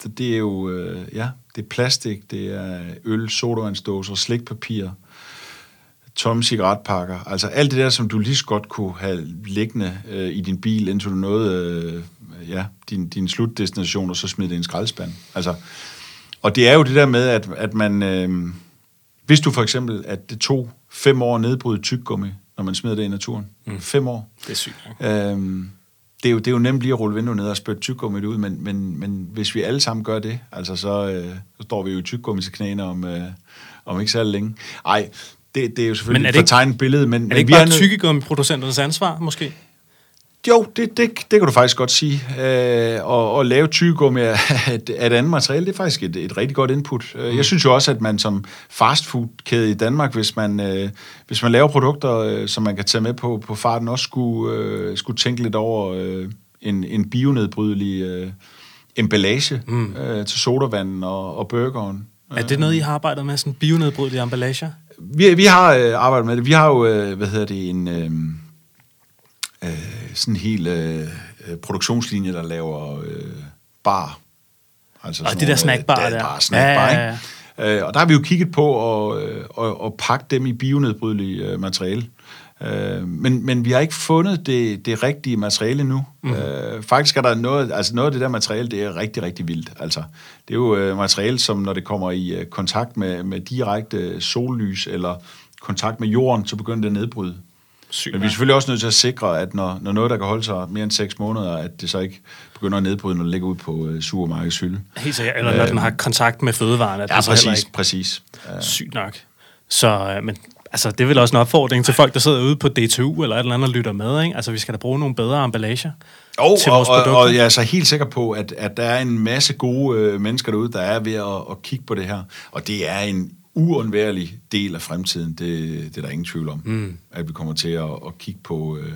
så det er jo, øh, ja, det er plastik, det er øl, sodavandsdåser, slikpapir, tomme cigaretpakker. Altså alt det der, som du lige så godt kunne have liggende øh, i din bil, indtil du nåede øh, ja, din, din slutdestination, og så smidt det i en skraldespand. Altså, og det er jo det der med, at, at man... Øh, hvis du for eksempel, at det tog fem år at nedbryde tyggegummi, når man smider det i naturen. Mm. Fem år. Det er sygt. Øhm, det, er jo, det er jo nemt lige at rulle vinduet ned og spytte tyggegummi ud, men, men, men hvis vi alle sammen gør det, altså så, øh, så står vi jo i tyggegummi til knæene om, øh, om ikke særlig længe. Ej, det, det er jo selvfølgelig men er et fortegnet billede, men... Er det ikke men bare tyggegummi-producenternes ansvar, måske? Jo, det, det, det kan du faktisk godt sige. Øh, og, og lave tyggegummi af af et andet materiale, det er faktisk et, et rigtig godt input. Øh, mm. Jeg synes jo også, at man som fastfood-kæde i Danmark, hvis man, øh, hvis man laver produkter, øh, som man kan tage med på, på farten, også skulle, øh, skulle tænke lidt over øh, en, en bionedbrydelig øh, emballage mm. øh, til sodavanden og, og burgeren. Er det noget, I har arbejdet med, sådan bionedbrydelige emballager? Vi, vi har øh, arbejdet med det. Vi har jo, øh, hvad hedder det, en... Øh, øh, sådan en hel øh, produktionslinje, der laver øh, bar. Altså og det der snackbar der. Bar, snackbar, ja, ja, ja. Ikke? Øh, og der har vi jo kigget på at, at, at, at pakke dem i bionedbrydelige øh, materiale. Øh, men, men vi har ikke fundet det, det rigtige materiale nu. Mm. Øh, faktisk er der noget, altså noget af det der materiale, det er rigtig, rigtig vildt. Altså, det er jo øh, materiale, som når det kommer i øh, kontakt med, med direkte sollys eller kontakt med jorden, så begynder det at nedbryde. Sygt, Men vi er selvfølgelig også nødt til at sikre, at når, når noget, der kan holde sig mere end 6 måneder, at det så ikke begynder at nedbryde, når det ligger ud på uh, supermarkedets hylde. Helt sikkert, eller når øh, den har kontakt med fødevarene. Ja, præcis, ikke... præcis. Sygt nok. Så, uh, men altså, det er vel også en opfordring til folk, der sidder ude på DTU eller et eller andet og lytter med. Ikke? Altså, vi skal da bruge nogle bedre emballager oh, til vores og, produkter. Og, og jeg er så helt sikker på, at, at der er en masse gode øh, mennesker derude, der er ved at, at kigge på det her. Og det er en uundværlig del af fremtiden. Det, det er der ingen tvivl om. Mm. At vi kommer til at, at kigge på, øh,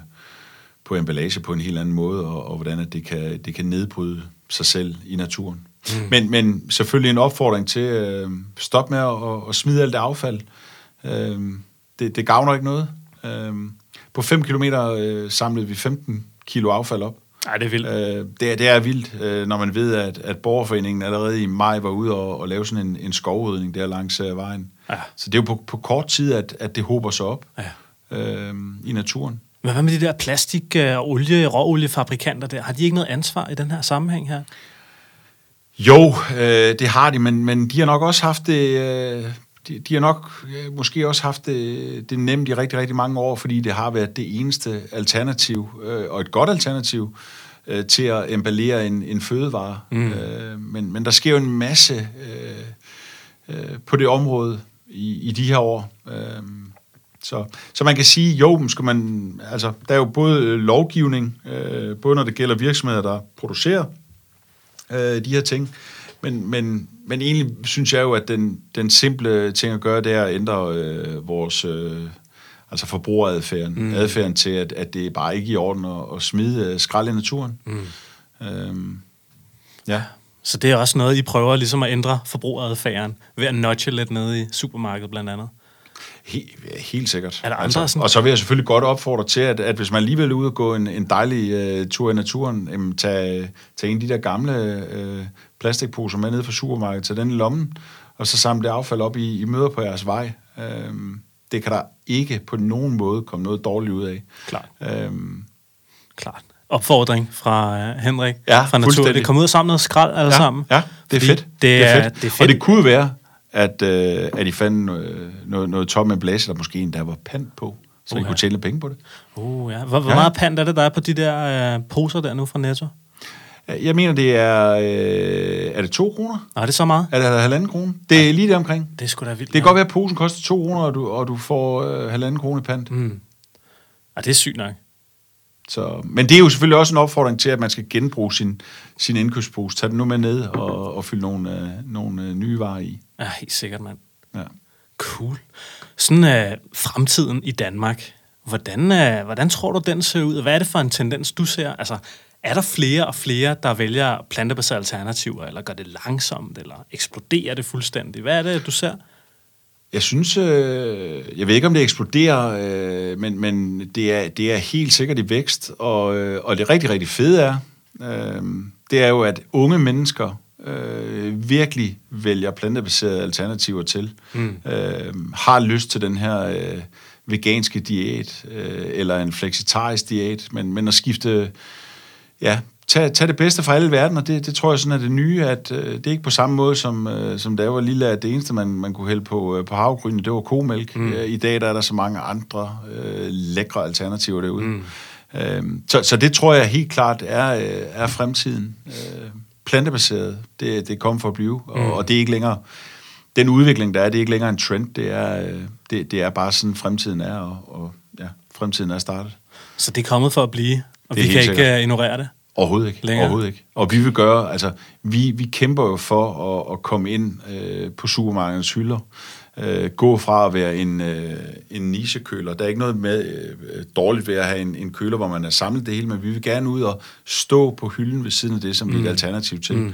på emballage på en helt anden måde, og, og hvordan at det, kan, det kan nedbryde sig selv i naturen. Mm. Men, men selvfølgelig en opfordring til, øh, stop med at, at smide alt det affald. Øh, det, det gavner ikke noget. Øh, på 5 km øh, samlede vi 15 kilo affald op. Nej, det er vildt. Øh, det, er, det er vildt, øh, når man ved, at, at Borgerforeningen allerede i maj var ude og, og lave sådan en, en skovrydning der langs øh, vejen. Ja. Så det er jo på, på kort tid, at, at det hober sig op Ja. øh, i naturen. Men hvad med de der plastik- og olie, råoliefabrikanter der? Har de ikke noget ansvar i den her sammenhæng her? Jo, øh, det har de, men, men de har nok også haft det... Øh, de, de har nok øh, måske også haft det, det nemt i rigtig, rigtig mange år, fordi det har været det eneste alternativ, øh, og et godt alternativ, øh, til at emballere en, en fødevare. Mm. Øh, men, men der sker jo en masse øh, øh, på det område i, i de her år. Øh, så, så man kan sige, jo, skal man, altså, der er jo både lovgivning, øh, både når det gælder virksomheder, der producerer øh, de her ting, men, men, men egentlig synes jeg jo, at den, den simple ting at gøre, det er at ændre øh, vores øh, altså forbrugeradfærden, mm. adfærden til, at, at det er bare ikke i orden at, at smide øh, skrald i naturen. Mm. Øhm, ja. Så det er også noget, I prøver ligesom at ændre forbrugeradfærden ved at notche lidt nede i supermarkedet blandt andet. He, helt sikkert. Er der andre sådan- altså, og så vil jeg selvfølgelig godt opfordre til, at, at hvis man alligevel er ude og gå en, en dejlig uh, tur i naturen, jamen, tag, tag en af de der gamle uh, plastikposer med ned fra supermarkedet, tag den i lommen, og så samle det affald op i, i møder på jeres vej. Um, det kan der ikke på nogen måde komme noget dårligt ud af. Klart. Um, Klart. Opfordring fra uh, Henrik Ja, fra Natur. Det kommer ud og samle noget skrald alle ja, sammen. Ja, det er fedt. Det er, det er fedt. Og det kunne være, at, øh, at I fandt noget, noget, noget top med blæse, der måske endda var pant på, så I Uha. kunne tjene penge på det. Uh, ja. Hvor, hvor Ja. meget pant er det, der er på de der uh, poser der nu fra Netto? Jeg mener, det er... Øh, er det to kroner? Nå, er det så meget? Er det halvanden krone? Det er lige der omkring. Det er sgu da vildt. Det kan godt være, at posen koster 2 kroner, og du, og du får øh, halvanden krone i pant. Mm. Ja, det er sygt nok. Så, men det er jo selvfølgelig også en opfordring til, at man skal genbruge sin, sin indkøbspose. Tag den nu med ned og, og fyld nogle, øh, nogle øh, nye varer i. Ja, helt sikkert, mand. Ja. Cool. Sådan uh, fremtiden i Danmark. Hvordan, uh, hvordan tror du, den ser ud? Hvad er det for en tendens, du ser? Altså, er der flere og flere, der vælger plantebaserede alternativer, eller gør det langsomt, eller eksploderer det fuldstændig? Hvad er det, du ser? Jeg synes, øh, jeg ved ikke, om det eksploderer, øh, men, men det, er, det er helt sikkert i vækst, og, øh, og det rigtig, rigtig fede er, øh, det er jo, at unge mennesker øh, virkelig vælger plantebaserede alternativer til, mm. øh, har lyst til den her øh, veganske diæt, øh, eller en flexitarisk diæt, men, men at skifte, ja, tag, tag det bedste fra alle verden, og det, det tror jeg sådan er det nye, at øh, det er ikke på samme måde, som, øh, som da jeg var lille, at det eneste, man, man kunne hælde på, øh, på havgrynene, det var komælk. Mm. Øh, I dag der er der så mange andre øh, lækre alternativer derude. Mm. Øh, så, så det tror jeg helt klart er, øh, er fremtiden. Øh, plantebaseret, det, det kommer for at blive, og, og det er ikke længere... Den udvikling, der er, det er ikke længere en trend, det er, øh, det, det er bare sådan, fremtiden er, og, og ja, fremtiden er startet. Så det er kommet for at blive, og Det vi kan ikke sikkert. uh, ignorere det. Overhovedet ikke. Længere. Overhovedet ikke. Og vi vil gøre, altså, vi, vi kæmper jo for at, at komme ind øh, på supermarkedets hylder. Øh, gå fra at være en, øh, en nichekøler. Der er ikke noget med øh, dårligt ved at have en, en køler, hvor man er samlet det hele, men vi vil gerne ud og stå på hylden ved siden af det, som mm. vi er et alternativ til. Mm.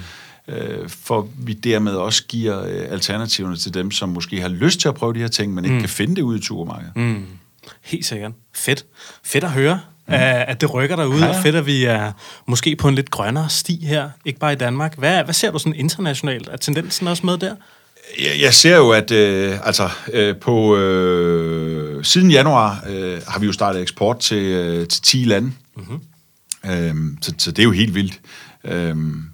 Øh, for vi dermed også giver øh, alternativerne til dem, som måske har lyst til at prøve de her ting, men ikke mm. kan finde det ude i supermarkedet. Mm. Helt sikkert. Fedt. Fedt at høre, mm. at det rykker derude, Ja, ja, ja. og fedt, at vi er måske på en lidt grønnere sti her, ikke bare i Danmark. Hvad, hvad ser du sådan internationalt? Er tendensen også med der? Jeg, jeg ser jo, at øh, altså, øh, på øh, siden januar øh, har vi jo startet eksport til, øh, til 10 lande. Mm-hmm. Øhm, så, så det er jo helt vildt. Øhm,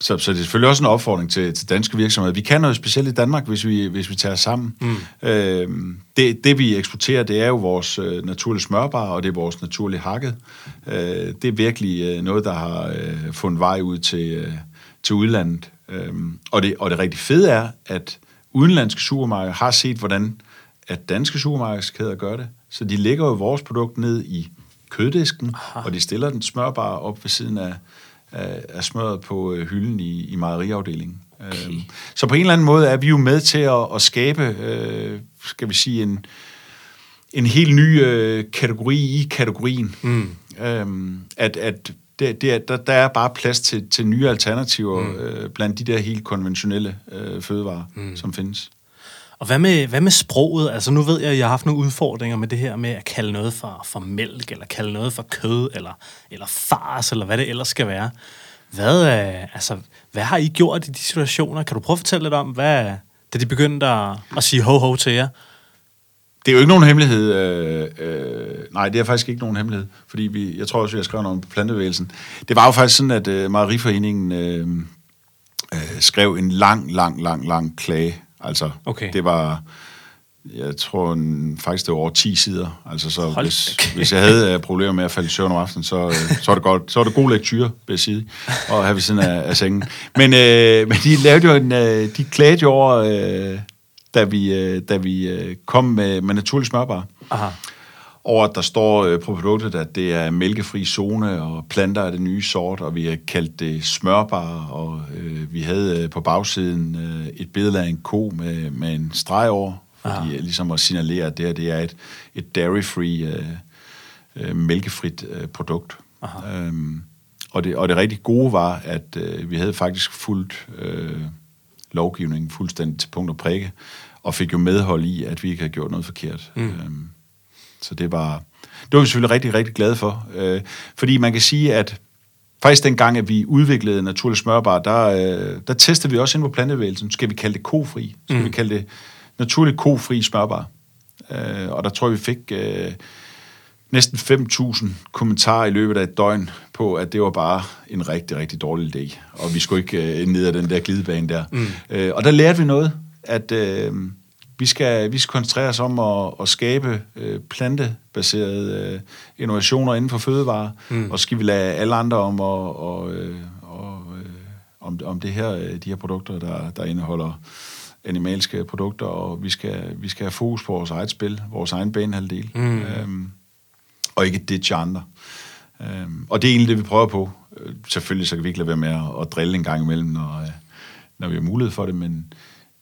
så, så det er selvfølgelig også en opfordring til, til danske virksomheder. Vi kan noget specielt i Danmark, hvis vi, hvis vi tager os sammen. Mm. Øhm, det, det vi eksporterer, det er jo vores øh, naturlige smørbar, og det er vores naturlige hakket. Øh, det er virkelig øh, noget, der har øh, fundet vej ud til, øh, til udlandet. Øhm, og, det, og det rigtig fede er, at udenlandske supermarkeder har set, hvordan at danske supermarkedskæder gør det. Så de lægger jo vores produkt ned i køddisken, Aha. og de stiller den smørbar op ved siden af, af, af smøret på øh, hylden i, i mejeriafdelingen. Okay. Så på en eller anden måde er vi jo med til at, at skabe, øh, skal vi sige, en, en helt ny øh, kategori i kategorien. Mm. Øhm, at at det, det er, der, der er bare plads til, til nye alternativer mm. øh, blandt de der helt konventionelle øh, fødevarer, mm. som findes. Og hvad med, hvad med sproget? Altså nu ved jeg, at jeg har haft nogle udfordringer med det her med at kalde noget for, for mælk, eller kalde noget for kød, eller, eller fars, eller hvad det ellers skal være. Hvad, øh, altså, hvad har I gjort i de situationer? Kan du prøve at fortælle lidt om, hvad, da de begyndte at, at sige ho-ho til jer? Det er jo ikke nogen hemmelighed. Øh, øh, nej, det er faktisk ikke nogen hemmelighed, fordi vi, jeg tror også, jeg skrev noget om plantebevægelsen. Det var jo faktisk sådan, at øh, Mejeriforeningen øh, øh, skrev en lang, lang, lang, lang klage. Altså, okay. det var, jeg tror en, faktisk, det var over 10 sider. Altså, så hvis, hvis jeg havde uh, problemer med at falde i søvn om aftenen, så, uh, så, var det godt, så var det god lektyr, vil jeg sige, og have ved siden af, af sengen. Men, uh, men de lavede jo en, uh, de klagede jo over, uh, da vi, uh, da vi uh, kom med, med naturlig smørbar. Aha. Over at der står uh, på produktet, at det er mælkefri zone, og planter er det nye sort, og vi har kaldt det smørbar, og uh, vi havde uh, på bagsiden uh, et billede af en ko med, med en streg over, fordi Aha. ligesom at signalere, at det her det er et, et dairy-free, øh, øh, mælkefrit øh, produkt. Øhm, og, det, og det rigtig gode var, at øh, vi havde faktisk fuldt øh, lovgivningen fuldstændig til punkt og prikke, og fik jo medhold i, at vi ikke havde gjort noget forkert. Mm. Øhm, så det var, det var vi selvfølgelig rigtig, rigtig glade for. Øh, fordi man kan sige, at faktisk dengang, at vi udviklede naturlig smørbar, der, øh, der testede vi også ind på plantevægelsen. Skal vi kalde det kofri? Skal mm. vi kalde det naturligt kofri smørbar. Øh, og der tror jeg, vi fik øh, næsten 5.000 kommentarer i løbet af et døgn på, at det var bare en rigtig, rigtig dårlig idé. Og vi skulle ikke øh, ned ad den der glidebane der. Mm. Øh, og der lærte vi noget, at øh, vi, skal, vi skal koncentrere os om at, at skabe øh, plantebaserede øh, innovationer inden for fødevarer, mm. og skal vi lade alle andre om, at, og, øh, og, øh, om, om det her, de her produkter, der, der indeholder animalske produkter, og vi skal, vi skal have fokus på vores eget spil, vores egen banehalvdel, mm. øhm, og ikke ditche andre. Øhm, og det er egentlig det, vi prøver på. Øh, selvfølgelig så kan vi ikke lade være med at, at drille en gang imellem, når, øh, når vi har mulighed for det, men,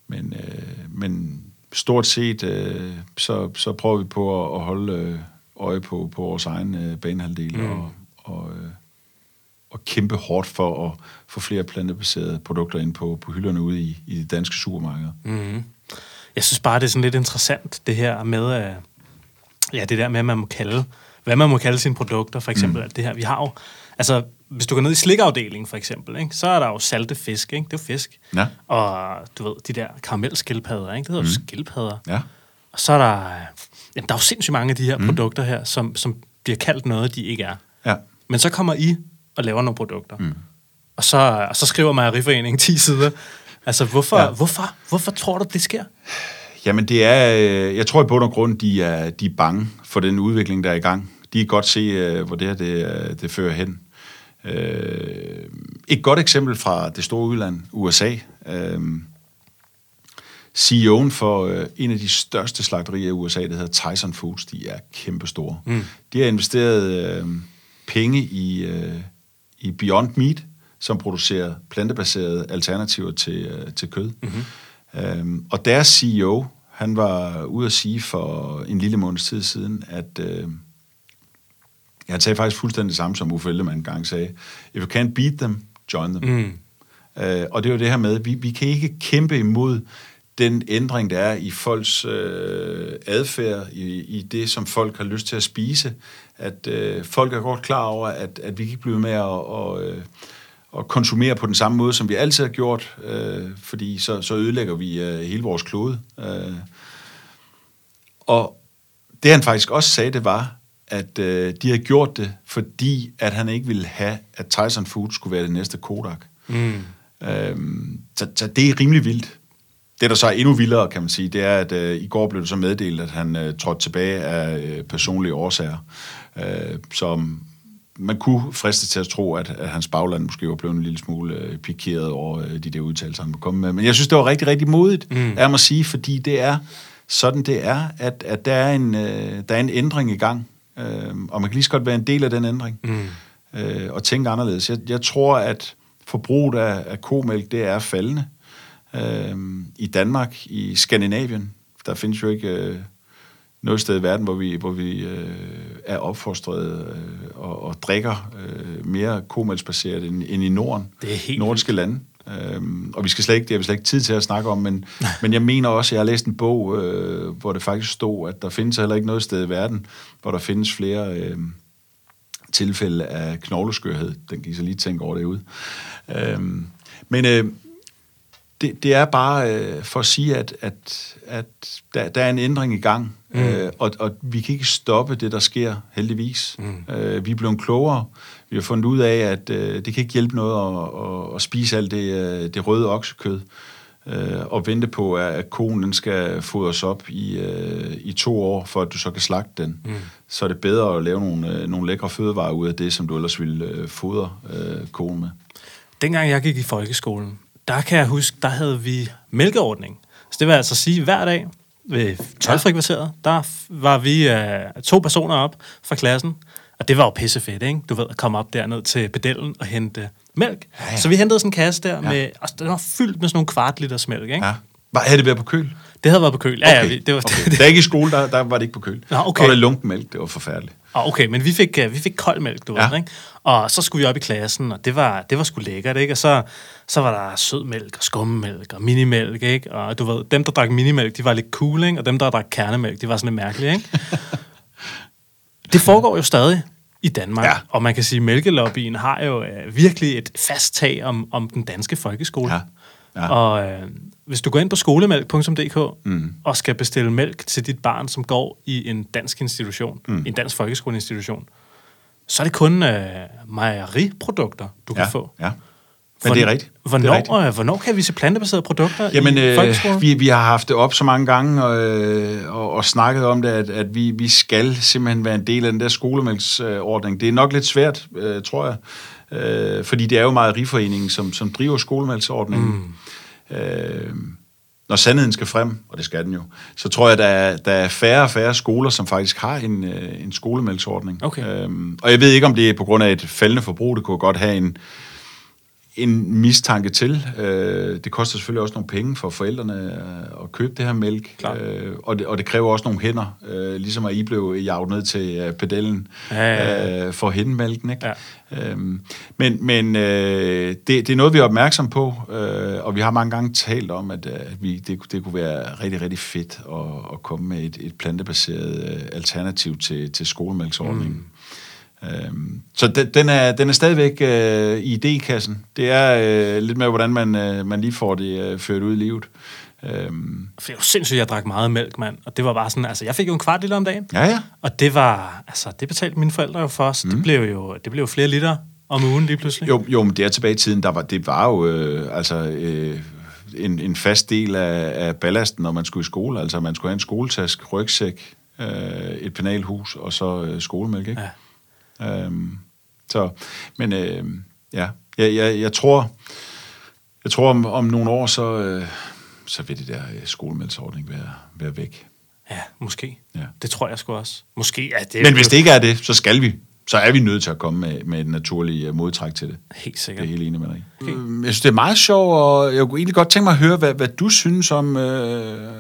men, øh, men stort set, øh, så, så prøver vi på at, at holde øh, øje på, på vores egen øh, banehalvdel, mm. og, og øh, at kæmpe hårdt for at få flere plantebaserede produkter ind på, på hylderne ude i, i de danske supermarkeder. Mm-hmm. Jeg synes bare, det er sådan lidt interessant, det her med, at, ja, det der med, at man må kalde, hvad man må kalde sine produkter, for eksempel mm. alt det her. Vi har jo, altså, hvis du går ned i slikafdelingen, for eksempel, ikke, så er der jo salte fisk, ikke? det er jo fisk. Ja. Og du ved, de der karamellskildpadder, ikke? det hedder mm. jo skildpadder. Ja. Og så er der, jamen, der er jo sindssygt mange af de her mm. produkter her, som, som bliver kaldt noget, de ikke er. Ja. Men så kommer I og laver nogle produkter. Mm. Og, så, og så skriver Mejeriforeningen 10 sider. Altså, hvorfor, ja. hvorfor, hvorfor tror du, det sker? Jamen, det er, øh, jeg tror i bund og grund, de er, de er bange for den udvikling, der er i gang. De kan godt se, øh, hvor det her det, øh, det fører hen. Et godt eksempel fra det store udland, USA. CEO'en for en af de største slagterier i USA, det hedder Tyson Foods, de er kæmpestore. Mm. De har investeret penge i i Beyond Meat, som producerer plantebaserede alternativer til, øh, til kød. Mm-hmm. Øhm, og deres CEO, han var ude at sige for en lille måneds tid siden, at øh, han sagde faktisk fuldstændig det samme, som Uffe Ellemann gang sagde. If you can't beat them, join them. Mm. Øh, og det er jo det her med, at vi, vi kan ikke kæmpe imod den ændring, der er i folks øh, adfærd, i, i det, som folk har lyst til at spise, at øh, folk er godt klar over, at, at vi ikke bliver med at, og, øh, at konsumere på den samme måde, som vi altid har gjort, øh, fordi så, så ødelægger vi øh, hele vores klode. Øh. Og det han faktisk også sagde, det var, at øh, de havde gjort det, fordi at han ikke ville have, at Tyson Foods skulle være det næste Kodak. Mm. Øh, så, så det er rimelig vildt. Det, der så er endnu vildere, kan man sige, det er, at øh, i går blev det så meddelt, at han øh, trådte tilbage af øh, personlige årsager, øh, som man kunne friste til at tro, at, at hans bagland måske var blevet en lille smule øh, pikeret over øh, de der udtalelser, han komme med. Men jeg synes, det var rigtig, rigtig modigt, mm. er at sige, fordi det er sådan, det er, at, at der, er en, øh, der er en ændring i gang, øh, og man kan lige så godt være en del af den ændring, mm. øh, og tænke anderledes. Jeg, jeg tror, at forbruget af, af komælk, det er faldende, Øh, I Danmark, i Skandinavien, der findes jo ikke øh, noget sted i verden, hvor vi, hvor vi øh, er opfostret øh, og, og drikker øh, mere komælsbaseret end, end i Norden. Det er helt Nordiske lande. Øhm, og vi skal slet ikke, det har vi slet ikke tid til at snakke om, men, men jeg mener også, at jeg har læst en bog, øh, hvor det faktisk stod, at der findes heller ikke noget sted i verden, hvor der findes flere øh, tilfælde af knogleskørhed. Den kan I så lige tænke over det ud. Øhm, men øh, det, det er bare øh, for at sige, at, at, at der, der er en ændring i gang, mm. øh, og, og vi kan ikke stoppe det, der sker, heldigvis. Mm. Øh, vi er blevet klogere. Vi har fundet ud af, at øh, det kan ikke hjælpe noget at, at, at spise alt det, øh, det røde oksekød, øh, og vente på, at konen den skal fodres op i, øh, i to år, for at du så kan slagte den. Mm. Så er det bedre at lave nogle, øh, nogle lækre fødevarer ud af det, som du ellers ville øh, fodre øh, konen med. Dengang jeg gik i folkeskolen, der kan jeg huske, der havde vi mælkeordning. Så det vil altså sige, hver dag ved 12 kvarteret, der var vi øh, to personer op fra klassen, og det var jo pissefedt, ikke? Du ved, at komme op derned til pedellen og hente mælk. Ja, ja. Så vi hentede sådan en kasse der, ja. med, altså, den var fyldt med sådan nogle kvart liters mælk, ikke? Ja. Var, havde det været på køl? Det havde været på køl. Ja, okay. ja, det var, okay. Da jeg gik i skole, der, der var det ikke på køl. Nå, okay. Der var det lunken mælk, det var forfærdeligt. Ah, okay, men vi fik, uh, vi fik kold mælk, du ja. ved, ikke? Og så skulle vi op i klassen, og det var, det var sgu lækkert, ikke? Og så, så var der sødmælk og skummemælk og minimælk, ikke? Og du ved, dem, der drak minimælk, de var lidt cool, ikke? Og dem, der drak kernemælk, de var sådan lidt mærkelige, ikke? det foregår jo stadig i Danmark, ja. og man kan sige, at mælkelobbyen har jo uh, virkelig et fast tag om, om den danske folkeskole. Ja. Ja. Og øh, hvis du går ind på skolemælk.dk mm. og skal bestille mælk til dit barn, som går i en dansk institution, mm. en dansk folkeskoleinstitution, så er det kun øh, mejeriprodukter, du ja. kan få. Ja. Men det er rigtigt. Hvornår, det er rigtigt. Øh, hvornår kan vi se plantebaserede produkter Jamen, i øh, vi, vi har haft det op så mange gange og, øh, og, og snakket om det, at, at vi, vi skal simpelthen være en del af den der skolemælksordning. Det er nok lidt svært, øh, tror jeg, øh, fordi det er jo Mejeriforeningen, som, som driver skolemælksordningen. Mm. Øh, når sandheden skal frem, og det skal den jo, så tror jeg, der er, der er færre og færre skoler, som faktisk har en, øh, en skolemælksordning. Okay. Øhm, og jeg ved ikke, om det er på grund af et faldende forbrug, det kunne godt have en, en mistanke til. Øh, det koster selvfølgelig også nogle penge for forældrene øh, at købe det her mælk, øh, og, det, og det kræver også nogle hænder, øh, ligesom at I blev jaget ned til øh, pedellen ja, ja, ja. Øh, for at hente mælken. Ikke? Ja. Øhm, men men øh, det, det er noget, vi er opmærksom på, øh, og vi har mange gange talt om, at, at vi, det, det kunne være rigtig, rigtig fedt at, at komme med et, et plantebaseret øh, alternativ til, til skolemælksordningen. Mm. Øhm, så den, den, er, den er stadigvæk øh, i idékassen. Det er øh, lidt med, hvordan man, øh, man lige får det øh, ført ud i livet. Øhm. For det var sindssygt, jeg drak meget mælk, mand. Og det var bare sådan, altså jeg fik jo en kvart liter om dagen. Ja, ja. Og det var, altså det betalte mine forældre jo for os. Mm. Det blev jo, det blev jo flere liter om ugen lige pludselig. Jo, jo men det er tilbage i tiden, der var, det var jo, øh, altså... Øh, en, en fast del af, af ballasten, når man skulle i skole. Altså, man skulle have en skoletask, rygsæk, øh, et penalhus og så øh, skolemælk, ikke? Ja. Øhm, så, men øh, ja, jeg, jeg, jeg tror, jeg tror om, om nogle år, så, øh, så vil det der øh, skolemældsordning være, være væk. Ja, måske. Ja. Det tror jeg sgu også. Måske er det... Men hvis det ikke er det, så skal vi. Så er vi nødt til at komme med, med et naturligt øh, modtræk til det. Helt sikkert. Det er helt enig med dig. Okay. Øhm, jeg synes, det er meget sjovt, og jeg kunne egentlig godt tænke mig at høre, hvad, hvad du synes om... Øh,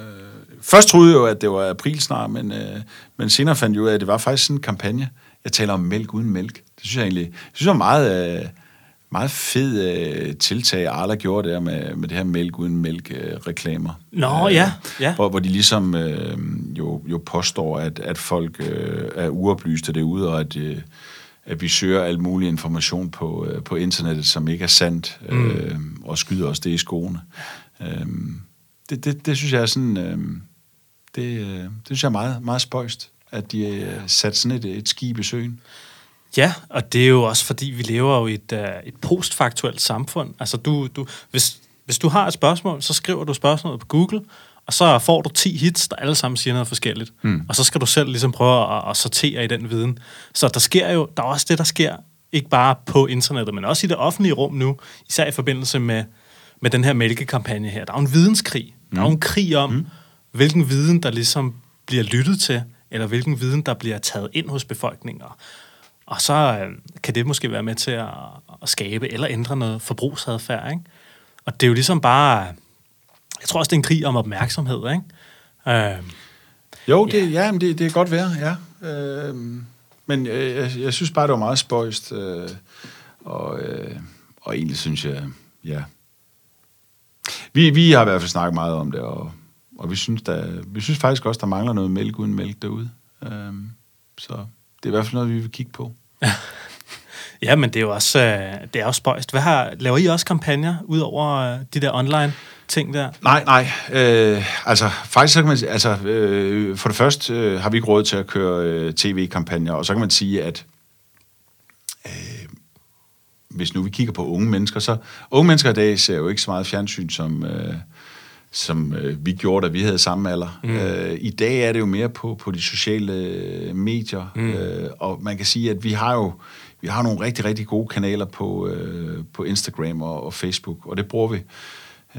først troede jeg jo, at det var april snart, men, øh, men senere fandt jeg ud af, at det var faktisk sådan en kampagne, jeg taler om mælk uden mælk. Det synes jeg egentlig det synes jeg er meget, øh, meget fed øh, tiltag, Arla gjorde der med, med det her mælk uden mælk-reklamer. Øh, Nå, øh, ja. ja. Hvor, hvor de ligesom øh, jo, jo påstår, at, at folk øh, er uoplyste derude, og at, øh, at vi søger al mulig information på, øh, på internettet, som ikke er sandt, mm. øh, og skyder os det i skoene. Øh, det, det, det synes jeg er sådan... Øh, det, øh, det synes jeg er meget, meget spøjst at de uh, satte sådan et, et skib i søen. Ja, og det er jo også fordi, vi lever jo i et, uh, et postfaktuelt samfund. Altså, du, du, hvis, hvis du har et spørgsmål, så skriver du spørgsmålet på Google, og så får du 10 hits, der alle sammen siger noget forskelligt. Mm. Og så skal du selv ligesom prøve at, at sortere i den viden. Så der sker jo, der er også det, der sker, ikke bare på internettet, men også i det offentlige rum nu, især i forbindelse med, med den her mælkekampagne her. Der er jo en videnskrig. Mm. Der er jo en krig om, mm. hvilken viden, der ligesom bliver lyttet til, eller hvilken viden, der bliver taget ind hos befolkningen. Og så øh, kan det måske være med til at, at skabe eller ændre noget forbrugsadfærd. Ikke? Og det er jo ligesom bare... Jeg tror også, det er en krig om opmærksomhed, ikke? Øh, Jo, det, ja. men det, det er godt være, ja. Øh, men jeg, jeg, jeg synes bare, det var meget spøjst. Øh, og, øh, og egentlig synes jeg, ja. Vi, vi har i hvert fald snakket meget om det, og, og vi, synes, der, vi synes faktisk også, der mangler noget mælk uden mælk derude. Øh, så det er i hvert fald noget, vi vil kigge på. ja, men det er jo også, øh, det er også spøjst. Hvad har, laver I også kampagner, ud over øh, de der online ting der? Nej, nej. Øh, altså, faktisk så kan man altså, øh, for det første øh, har vi ikke råd til at køre øh, tv-kampagner, og så kan man sige, at øh, hvis nu vi kigger på unge mennesker, så unge mennesker i dag ser jo ikke så meget fjernsyn, som, øh, som øh, vi gjorde, da vi havde samme alder. Mm. Øh, I dag er det jo mere på, på de sociale øh, medier, mm. øh, og man kan sige, at vi har jo vi har nogle rigtig, rigtig gode kanaler på, øh, på Instagram og, og Facebook, og det bruger vi.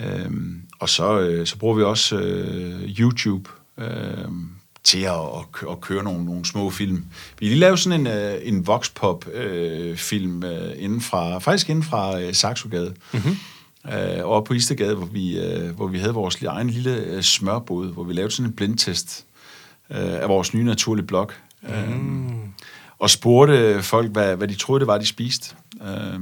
Øhm, og så, øh, så bruger vi også øh, YouTube øh, til at, at, at køre nogle, nogle små film. Vi lige lavet sådan en, øh, en voxpop-film øh, inden fra, faktisk inden fra øh, Saxogade. Mm-hmm. Øh, over på Istergade, hvor vi, øh, hvor vi havde vores egen lille øh, smørbåd, hvor vi lavede sådan en blindtest øh, af vores nye naturlige blog. Mm. Øh, og spurgte folk, hvad, hvad de troede, det var, de spiste. Øh,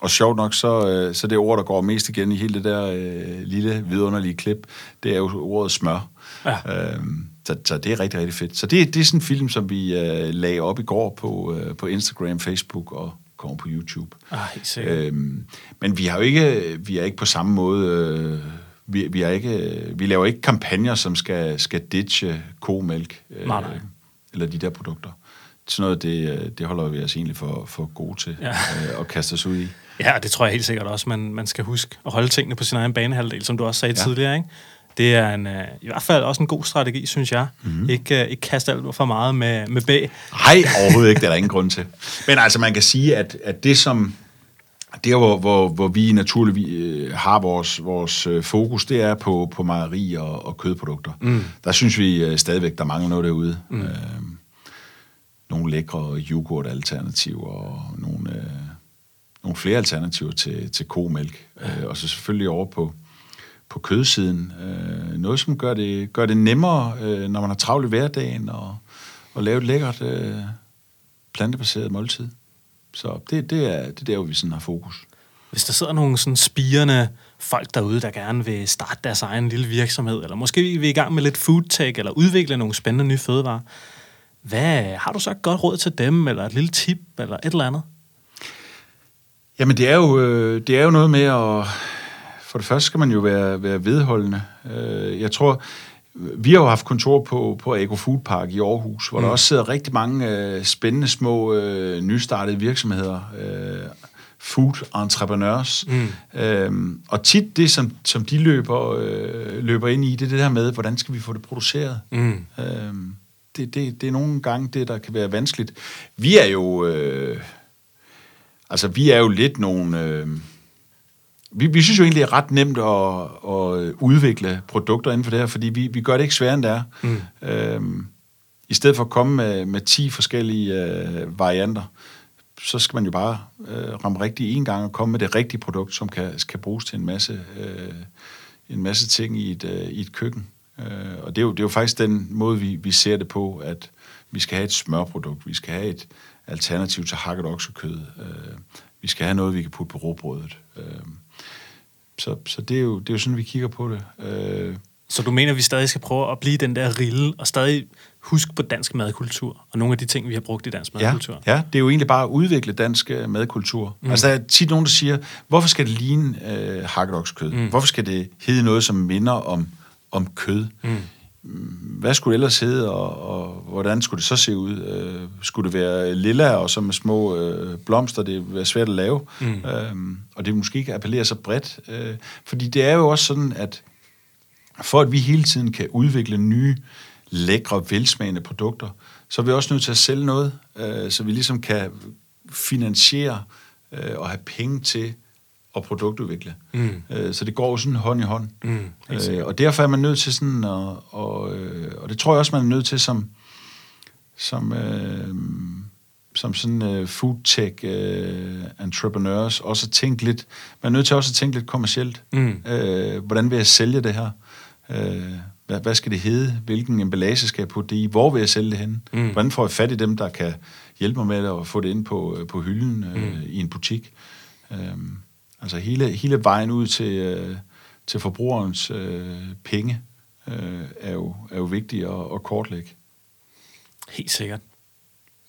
og sjovt nok, så, øh, så det ord, der går mest igen i hele det der øh, lille, vidunderlige klip, det er jo ordet smør. Ja. Øhm, så, så det er rigtig, rigtig fedt. Så det, det er sådan en film, som vi øh, lagde op i går på, øh, på Instagram, Facebook og kommer på YouTube. Ah, øhm, men vi har jo ikke, vi er ikke på samme måde... Øh, vi, vi, er ikke, vi laver ikke kampagner, som skal, skal ditche komælk. Øh, nej, nej. Eller de der produkter sådan noget, det, det holder vi os egentlig for, for gode til ja. øh, at kaste os ud i. Ja, det tror jeg helt sikkert også, man, man skal huske at holde tingene på sin egen banehalvdel, som du også sagde ja. tidligere. Ikke? Det er en, øh, i hvert fald også en god strategi, synes jeg. Mm-hmm. Ikke, uh, ikke kaste alt for meget med, med bag. Nej, overhovedet ikke. Det er der ingen grund til. Men altså, man kan sige, at, at det som... Der, hvor, hvor, hvor vi naturligvis øh, har vores, vores øh, fokus, det er på, på mejeri og, og kødprodukter. Mm. Der synes vi øh, stadigvæk, der mangler noget derude. Mm. Øh, nogle lækre yoghurt-alternativer og nogle, øh, nogle flere alternativer til, til komælk. Ja. Øh, og så selvfølgelig over på, på kødsiden. Øh, noget, som gør det, gør det nemmere, øh, når man har travlt i hverdagen, og, og lave et lækkert øh, plantebaseret måltid. Så det, det, er, det er der, hvor vi sådan har fokus. Hvis der sidder nogle sådan spirende folk derude, der gerne vil starte deres egen lille virksomhed, eller måske vil i gang med lidt food tech, eller udvikle nogle spændende nye fødevarer, hvad, har du så et godt råd til dem, eller et lille tip, eller et eller andet? Jamen, det er jo, øh, det er jo noget med at... For det første skal man jo være, være vedholdende. Øh, jeg tror, vi har jo haft kontor på, på Ego Food Park i Aarhus, hvor mm. der også sidder rigtig mange øh, spændende små nystartede virksomheder, food entrepreneurs. Mm. Øhm, og tit det, som, som de løber, øh, løber ind i, det er det der med, hvordan skal vi få det produceret? Mm. Øhm, det, det, det er nogle gange det, der kan være vanskeligt. Vi er jo... Øh, altså, vi er jo lidt nogle... Øh, vi, vi synes jo egentlig, det er ret nemt at, at udvikle produkter inden for det her, fordi vi, vi gør det ikke sværere, end det er. Mm. Øhm, I stedet for at komme med, med 10 forskellige øh, varianter, så skal man jo bare øh, ramme rigtigt en gang og komme med det rigtige produkt, som kan, kan bruges til en masse, øh, en masse ting i et, øh, i et køkken. Øh, og det er, jo, det er jo faktisk den måde, vi, vi ser det på, at vi skal have et smørprodukt, vi skal have et alternativ til hakket oksekød, øh, vi skal have noget, vi kan putte på råbrødet. Øh, så så det, er jo, det er jo sådan, vi kigger på det. Øh, så du mener, at vi stadig skal prøve at blive den der rille, og stadig huske på dansk madkultur, og nogle af de ting, vi har brugt i dansk madkultur? Ja, ja det er jo egentlig bare at udvikle dansk øh, madkultur. Mm. Altså, der er tit nogen, der siger, hvorfor skal det ligne øh, hakket oksekød? Mm. Hvorfor skal det hedde noget, som minder om om kød. Mm. Hvad skulle det ellers hedde, og, og hvordan skulle det så se ud? Øh, skulle det være lilla og så med små øh, blomster? Det vil være svært at lave. Mm. Øhm, og det måske ikke appellere så bredt. Øh, fordi det er jo også sådan, at for at vi hele tiden kan udvikle nye, lækre, velsmagende produkter, så er vi også nødt til at sælge noget, øh, så vi ligesom kan finansiere øh, og have penge til og produktudvikle. Mm. Øh, så det går jo sådan hånd i hånd. Mm, øh, og derfor er man nødt til sådan, og, og, øh, og det tror jeg også, man er nødt til som, som, øh, som sådan uh, food tech uh, entrepreneurs, også at tænke lidt, man er nødt til også at tænke lidt kommercielt. Mm. Uh, hvordan vil jeg sælge det her? Uh, hvad, hvad skal det hedde? Hvilken emballage skal jeg putte det i? Hvor vil jeg sælge det hen? Mm. Hvordan får jeg fat i dem, der kan hjælpe mig med og få det ind på, øh, på hylden uh, Mm. i en butik? Um, altså hele, hele vejen ud til, uh, til forbrugerens uh, penge uh, er, jo, er jo vigtig at, at kortlægge. Helt sikkert.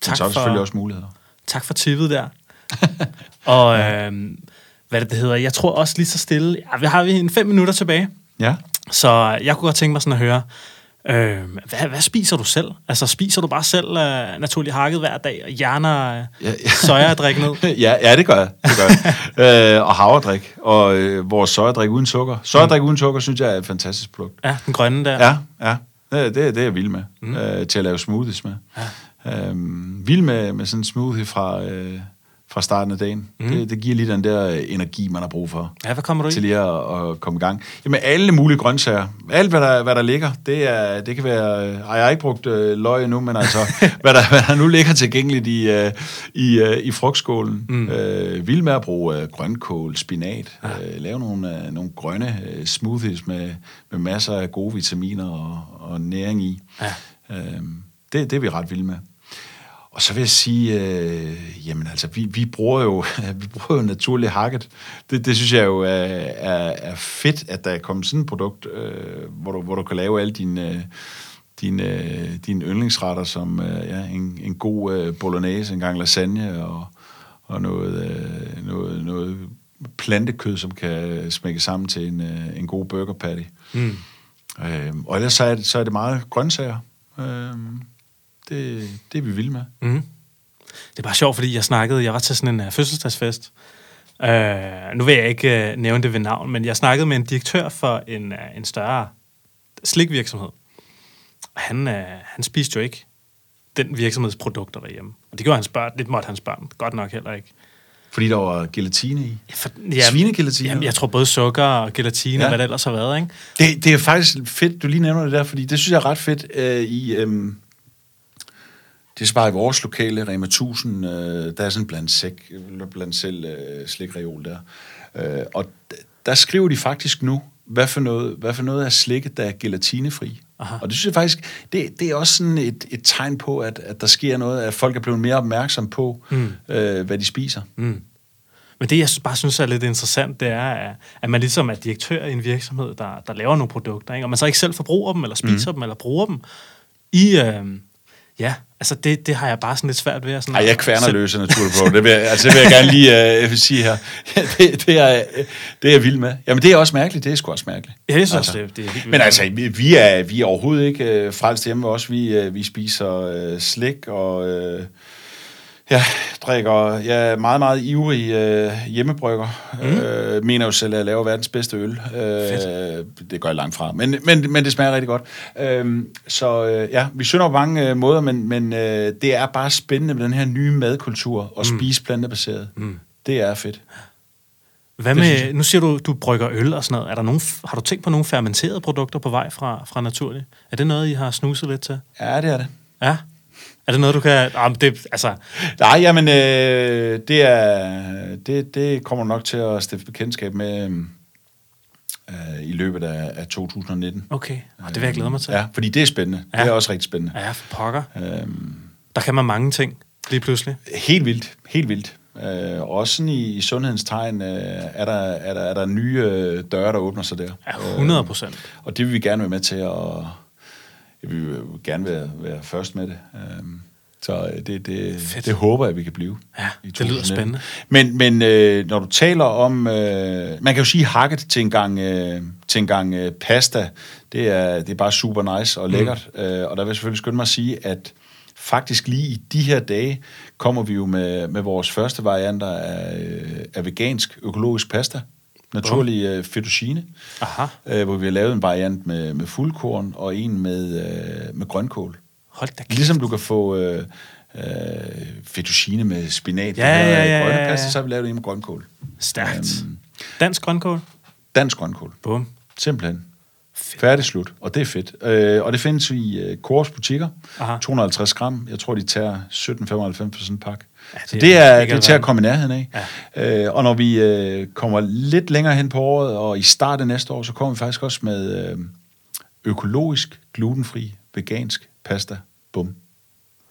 Tak så er der selvfølgelig også muligheder. Tak for tippet der. og øh, hvad det, det hedder, jeg tror også lige så stille, ja, vi har vi en fem minutter tilbage, Ja. så jeg kunne godt tænke mig sådan at høre, øh, hvad, hvad spiser du selv? Altså spiser du bare selv øh, naturligt hakket hver dag, og hjerner øh, Ja, ja. sojadrik ned? ja, ja, det gør jeg. Det gør jeg. øh, og havredrik. Og øh, vores sojadrik uden sukker. Sojadrik uden sukker, synes jeg er et fantastisk produkt. Ja, den grønne der. Ja, ja. Det, det, det er jeg vild med. Mm. Øh, til at lave smoothies med. Ja. Øhm, vild med, med sådan en smoothie fra, øh, fra starten af dagen. Mm. Det, det giver lige den der energi, man har brug for. Ja, hvad kommer du til i? lige at, at komme i gang. Jamen, alle mulige grøntsager. Alt, hvad der, hvad der ligger, det, er, det kan være... Ej, jeg har ikke brugt øh, løg endnu, men altså, hvad, der, hvad der nu ligger tilgængeligt i, øh, i, øh, i frugtskålen. Mm. Øh, vild med at bruge øh, grønkål, spinat, ja. øh, lave nogle, øh, nogle grønne øh, smoothies med, med masser af gode vitaminer og, og næring i. Ja. Øh, det, det er vi ret vilde med. Og så vil jeg sige, øh, jamen altså, vi, vi bruger jo vi bruger jo naturligt hakket. Det, det synes jeg jo er, er, er fedt, at der er kommet sådan et produkt, øh, hvor, du, hvor du kan lave alle dine, øh, dine, øh, dine yndlingsretter, som øh, ja, en, en god øh, bolognese, en gang lasagne og, og noget, øh, noget, noget plantekød, som kan smække sammen til en, øh, en god burger patty. Mm. Øh, og ellers så er, det, så er det meget grøntsager. Øh, det, det er vi vilde med. Mm. Det er bare sjovt, fordi jeg snakkede, jeg var til sådan en uh, fødselsdagsfest. Uh, nu vil jeg ikke uh, nævne det ved navn, men jeg snakkede med en direktør for en, uh, en større slikvirksomhed. Og han, uh, han spiste jo ikke den virksomheds produkter derhjemme. Og det gjorde hans børn, det måtte hans børn godt nok heller ikke. Fordi der var gelatine i. For, Svinegelatine? Jamen, jeg tror både sukker og gelatine, ja. Ja. hvad det ellers har været, ikke? Det, det er faktisk fedt, du lige nævner det der, fordi det synes jeg er ret fedt øh, i... Øh, det er bare i vores lokale Rema 1000, øh, der er sådan blandt, sæk, blandt selv øh, slikreol der. Øh, og der skriver de faktisk nu, hvad for noget, hvad for noget er slikket, der er gelatinefri. Aha. Og det synes jeg faktisk, det, det er også sådan et, et tegn på, at, at der sker noget, at folk er blevet mere opmærksom på, mm. øh, hvad de spiser. Mm. Men det, jeg bare synes er lidt interessant, det er, at- at man ligesom er direktør i en virksomhed, der, der laver nogle produkter, ikke? og man så ikke selv forbruger dem, eller spiser mm. dem, eller bruger dem. I, øh, ja, altså det, det har jeg bare sådan lidt svært ved. at Sådan Ej, jeg kværner sætte- løse naturligt på. Det vil, jeg- altså, det vil jeg gerne lige uh, sige her. Det, det, er, det er jeg vild med. Jamen, det er også mærkeligt. Det er sgu også mærkeligt. Ja, jeg synes Altså. altså, det, det er helt vildt. Men altså, vi, vi, er, vi er overhovedet ikke uh, frelst hjemme også. Vi, uh, vi spiser uh, slik og uh, ja, drikker ja, meget, meget ivrig uh, hjemmebrygger. Mm. Uh, mener jo selv, at jeg laver verdens bedste øl. Uh, det gør jeg langt fra. Men, men, men det smager rigtig godt. Uh, så uh, ja, vi synder på mange uh, måder, men, men uh, det er bare spændende med den her nye madkultur og spise plantebaseret. Mm. Det er fedt. Hvad med, nu siger du, du brygger øl og sådan noget. Er der nogen, har du tænkt på nogle fermenterede produkter på vej fra, fra Naturlig? Er det noget, I har snuset lidt til? Ja, det er det. Ja. Er det noget, du kan... Ah, men det, altså, Nej, jamen, øh, det, er, det, det kommer nok til at stifte bekendtskab med øh, i løbet af, af 2019. okay, ah, det vil jeg glæde mig til. Ja, fordi det er spændende. Ja. Det er også rigtig spændende. Ja, for pokker. Øhm, Der kan man mange ting lige pludselig. helt vildt, helt vildt. Øh, også sådan i, i sundhedens tegn øh, er, der, er, der, er der nye øh, døre, der åbner sig der. Ja, 100 procent. Og det vil vi gerne være med til, og vi vil gerne være, være først med det. Øhm, så øh, det, det, Fedt. det håber jeg, vi kan blive. Ja, det lyder 2019. spændende. Men, men øh, når du taler om... Øh, man kan jo sige hakket til en gang, øh, til en gang øh, pasta. Det er, det er bare super nice og lækkert. Mm. Øh, og der vil jeg selvfølgelig skynde mig at sige, at faktisk lige i de her dage kommer vi jo med, med vores første varianter af, øh, af vegansk økologisk pasta. Naturlig øh, fettuccine. Aha, Øh, hvor vi har lavet en variant med, med fuldkorn og en med, øh, med grønkål. hold da kæft. Ligesom du kan få øh, øh, fettuccine med spinat, Ja, ja, ja, ja, grønne pasta, så har vi lavet en med grønkål. Stærkt. Øhm. Dansk grønkål. Dansk grønkål. Bum. Simpelthen. Færdig slut, og det er fedt. Øh, og det findes i øh, Kors butikker. Aha. 250 gram. Jeg tror, de tager 17,95 for sådan en pakke. Ja, det, det er, det er til at komme. i nærheden af. Ja. Øh, og når vi øh, kommer lidt længere hen på året, og i starten af næste år, så kommer vi faktisk også med øh, økologisk, glutenfri, vegansk pasta. Bum.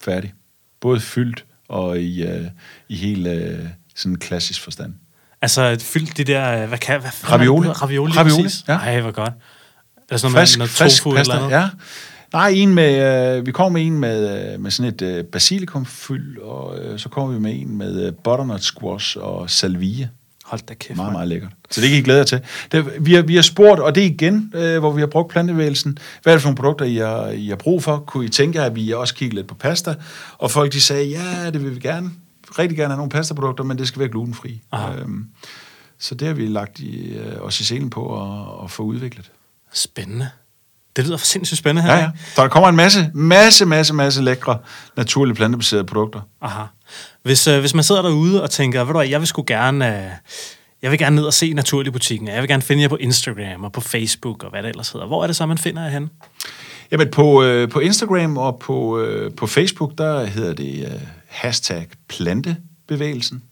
Færdig. Både fyldt og i, øh, i helt øh, sådan klassisk forstand. Altså, fyldt de der, øh, hvad kan, hvad Ravioli. det? Ravioli, Ravioli, præcis. ja. Ej, hvor godt. Er det sådan frisk, noget, med frisk noget tofu pasta, eller noget? ja. Nej, en med, øh, vi kommer med en med, øh, med sådan et øh, basilikumfyld, og øh, så kommer vi med en med øh, butternut squash og salvie. Hold da kæft, Meget, meget lækkert. Så det kan I glæde jer til. Det, vi, har, vi har spurgt, og det er igen, øh, hvor vi har brugt plantebevægelsen. Hvad er det for nogle produkter, I har, I har brug for? Kunne I tænke jer, at vi også kigger lidt på pasta? Og folk de sagde, ja, det vil vi gerne. Rigtig gerne have nogle pastaprodukter, men det skal være glutenfri. Aha. Øhm, så det har vi lagt i, øh, os i selen på at, at få udviklet. Spændende. Det lyder for sindssygt spændende her. Ja, ja. Så der kommer en masse, masse, masse, masse lækre, naturlige plantebaserede produkter. Aha. Hvis, øh, hvis man sidder derude og tænker, ved du hvad, jeg vil sgu gerne, øh, jeg vil gerne ned og se Naturlig Butikken, jeg vil gerne finde jer på Instagram og på Facebook og hvad det ellers hedder. Hvor er det så, man finder jer henne? Jamen på, øh, på Instagram og på, øh, på Facebook, der hedder det øh, hashtag plantebevægelsen.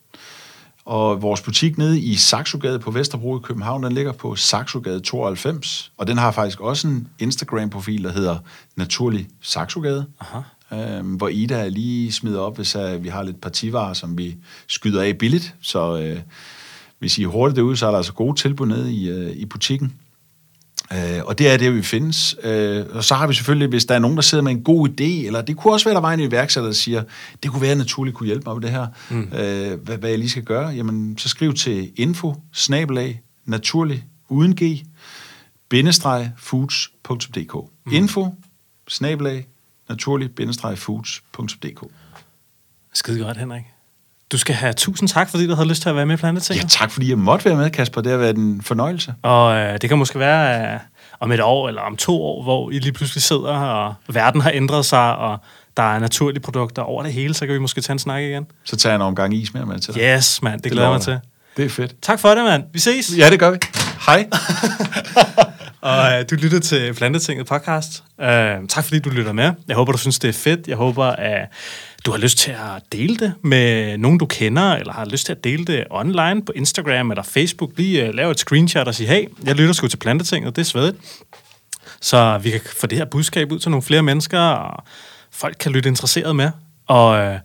Og vores butik nede i Saxogade på Vesterbro i København, den ligger på Saxogade 92. Og den har faktisk også en Instagram-profil, der hedder Naturlig Saxogade. Aha. Øhm, hvor Ida lige smider op, hvis uh, vi har lidt partivarer, som vi skyder af billigt. Så øh, hvis I er hurtigt derude, så er der altså gode tilbud nede i, øh, i butikken. Øh, og det er det, vi findes. Øh, og så har vi selvfølgelig, hvis der er nogen, der sidder med en god idé, eller det kunne også være, der var en iværksætter, der siger, det kunne være, at naturligt kunne hjælpe mig med det her, mm. øh, hvad, hvad jeg lige skal gøre, jamen så skriv til info, snabelag, naturlig, uden g, bindestreg, foods.dk. Mm. Info, snabelag, naturlig, bindestreg, foods.dk. Skide godt, Henrik. Du skal have tusind tak, fordi du havde lyst til at være med i Plantetinget. Ja, tak fordi jeg måtte være med, Kasper. Det har været en fornøjelse. Og øh, det kan måske være øh, om et år eller om to år, hvor I lige pludselig sidder, og verden har ændret sig, og der er naturlige produkter over det hele, så kan vi måske tage en snak igen. Så tager jeg en omgang is mere med til dig. Yes, mand, det glæder jeg mig til. Det er fedt. Tak for det, mand. Vi ses. Ja, det gør vi. Hej. Og øh, du lytter til Plantetinget podcast. Øh, tak fordi du lytter med. Jeg håber, du synes, det er fedt. Jeg håber, at du har lyst til at dele det med nogen, du kender, eller har lyst til at dele det online på Instagram eller Facebook. Lige øh, uh, lave et screenshot og sige, hey, jeg lytter sgu til Plantetinget, det er svedigt. Så vi kan få det her budskab ud til nogle flere mennesker, og folk kan lytte interesseret med. Og øh,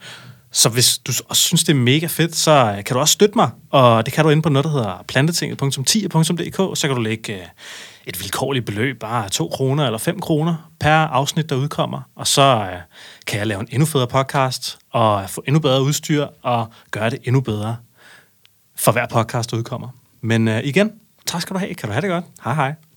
så hvis du også synes, det er mega fedt, så øh, kan du også støtte mig. Og det kan du inde på noget, der hedder plantetinget.10.dk. Så kan du lægge øh, et vilkårligt beløb, bare 2 kroner eller 5 kroner per afsnit, der udkommer. Og så øh, kan jeg lave en endnu federe podcast, og få endnu bedre udstyr, og gøre det endnu bedre for hver podcast, der udkommer. Men øh, igen, tak skal du have. Kan du have det godt. Hej hej.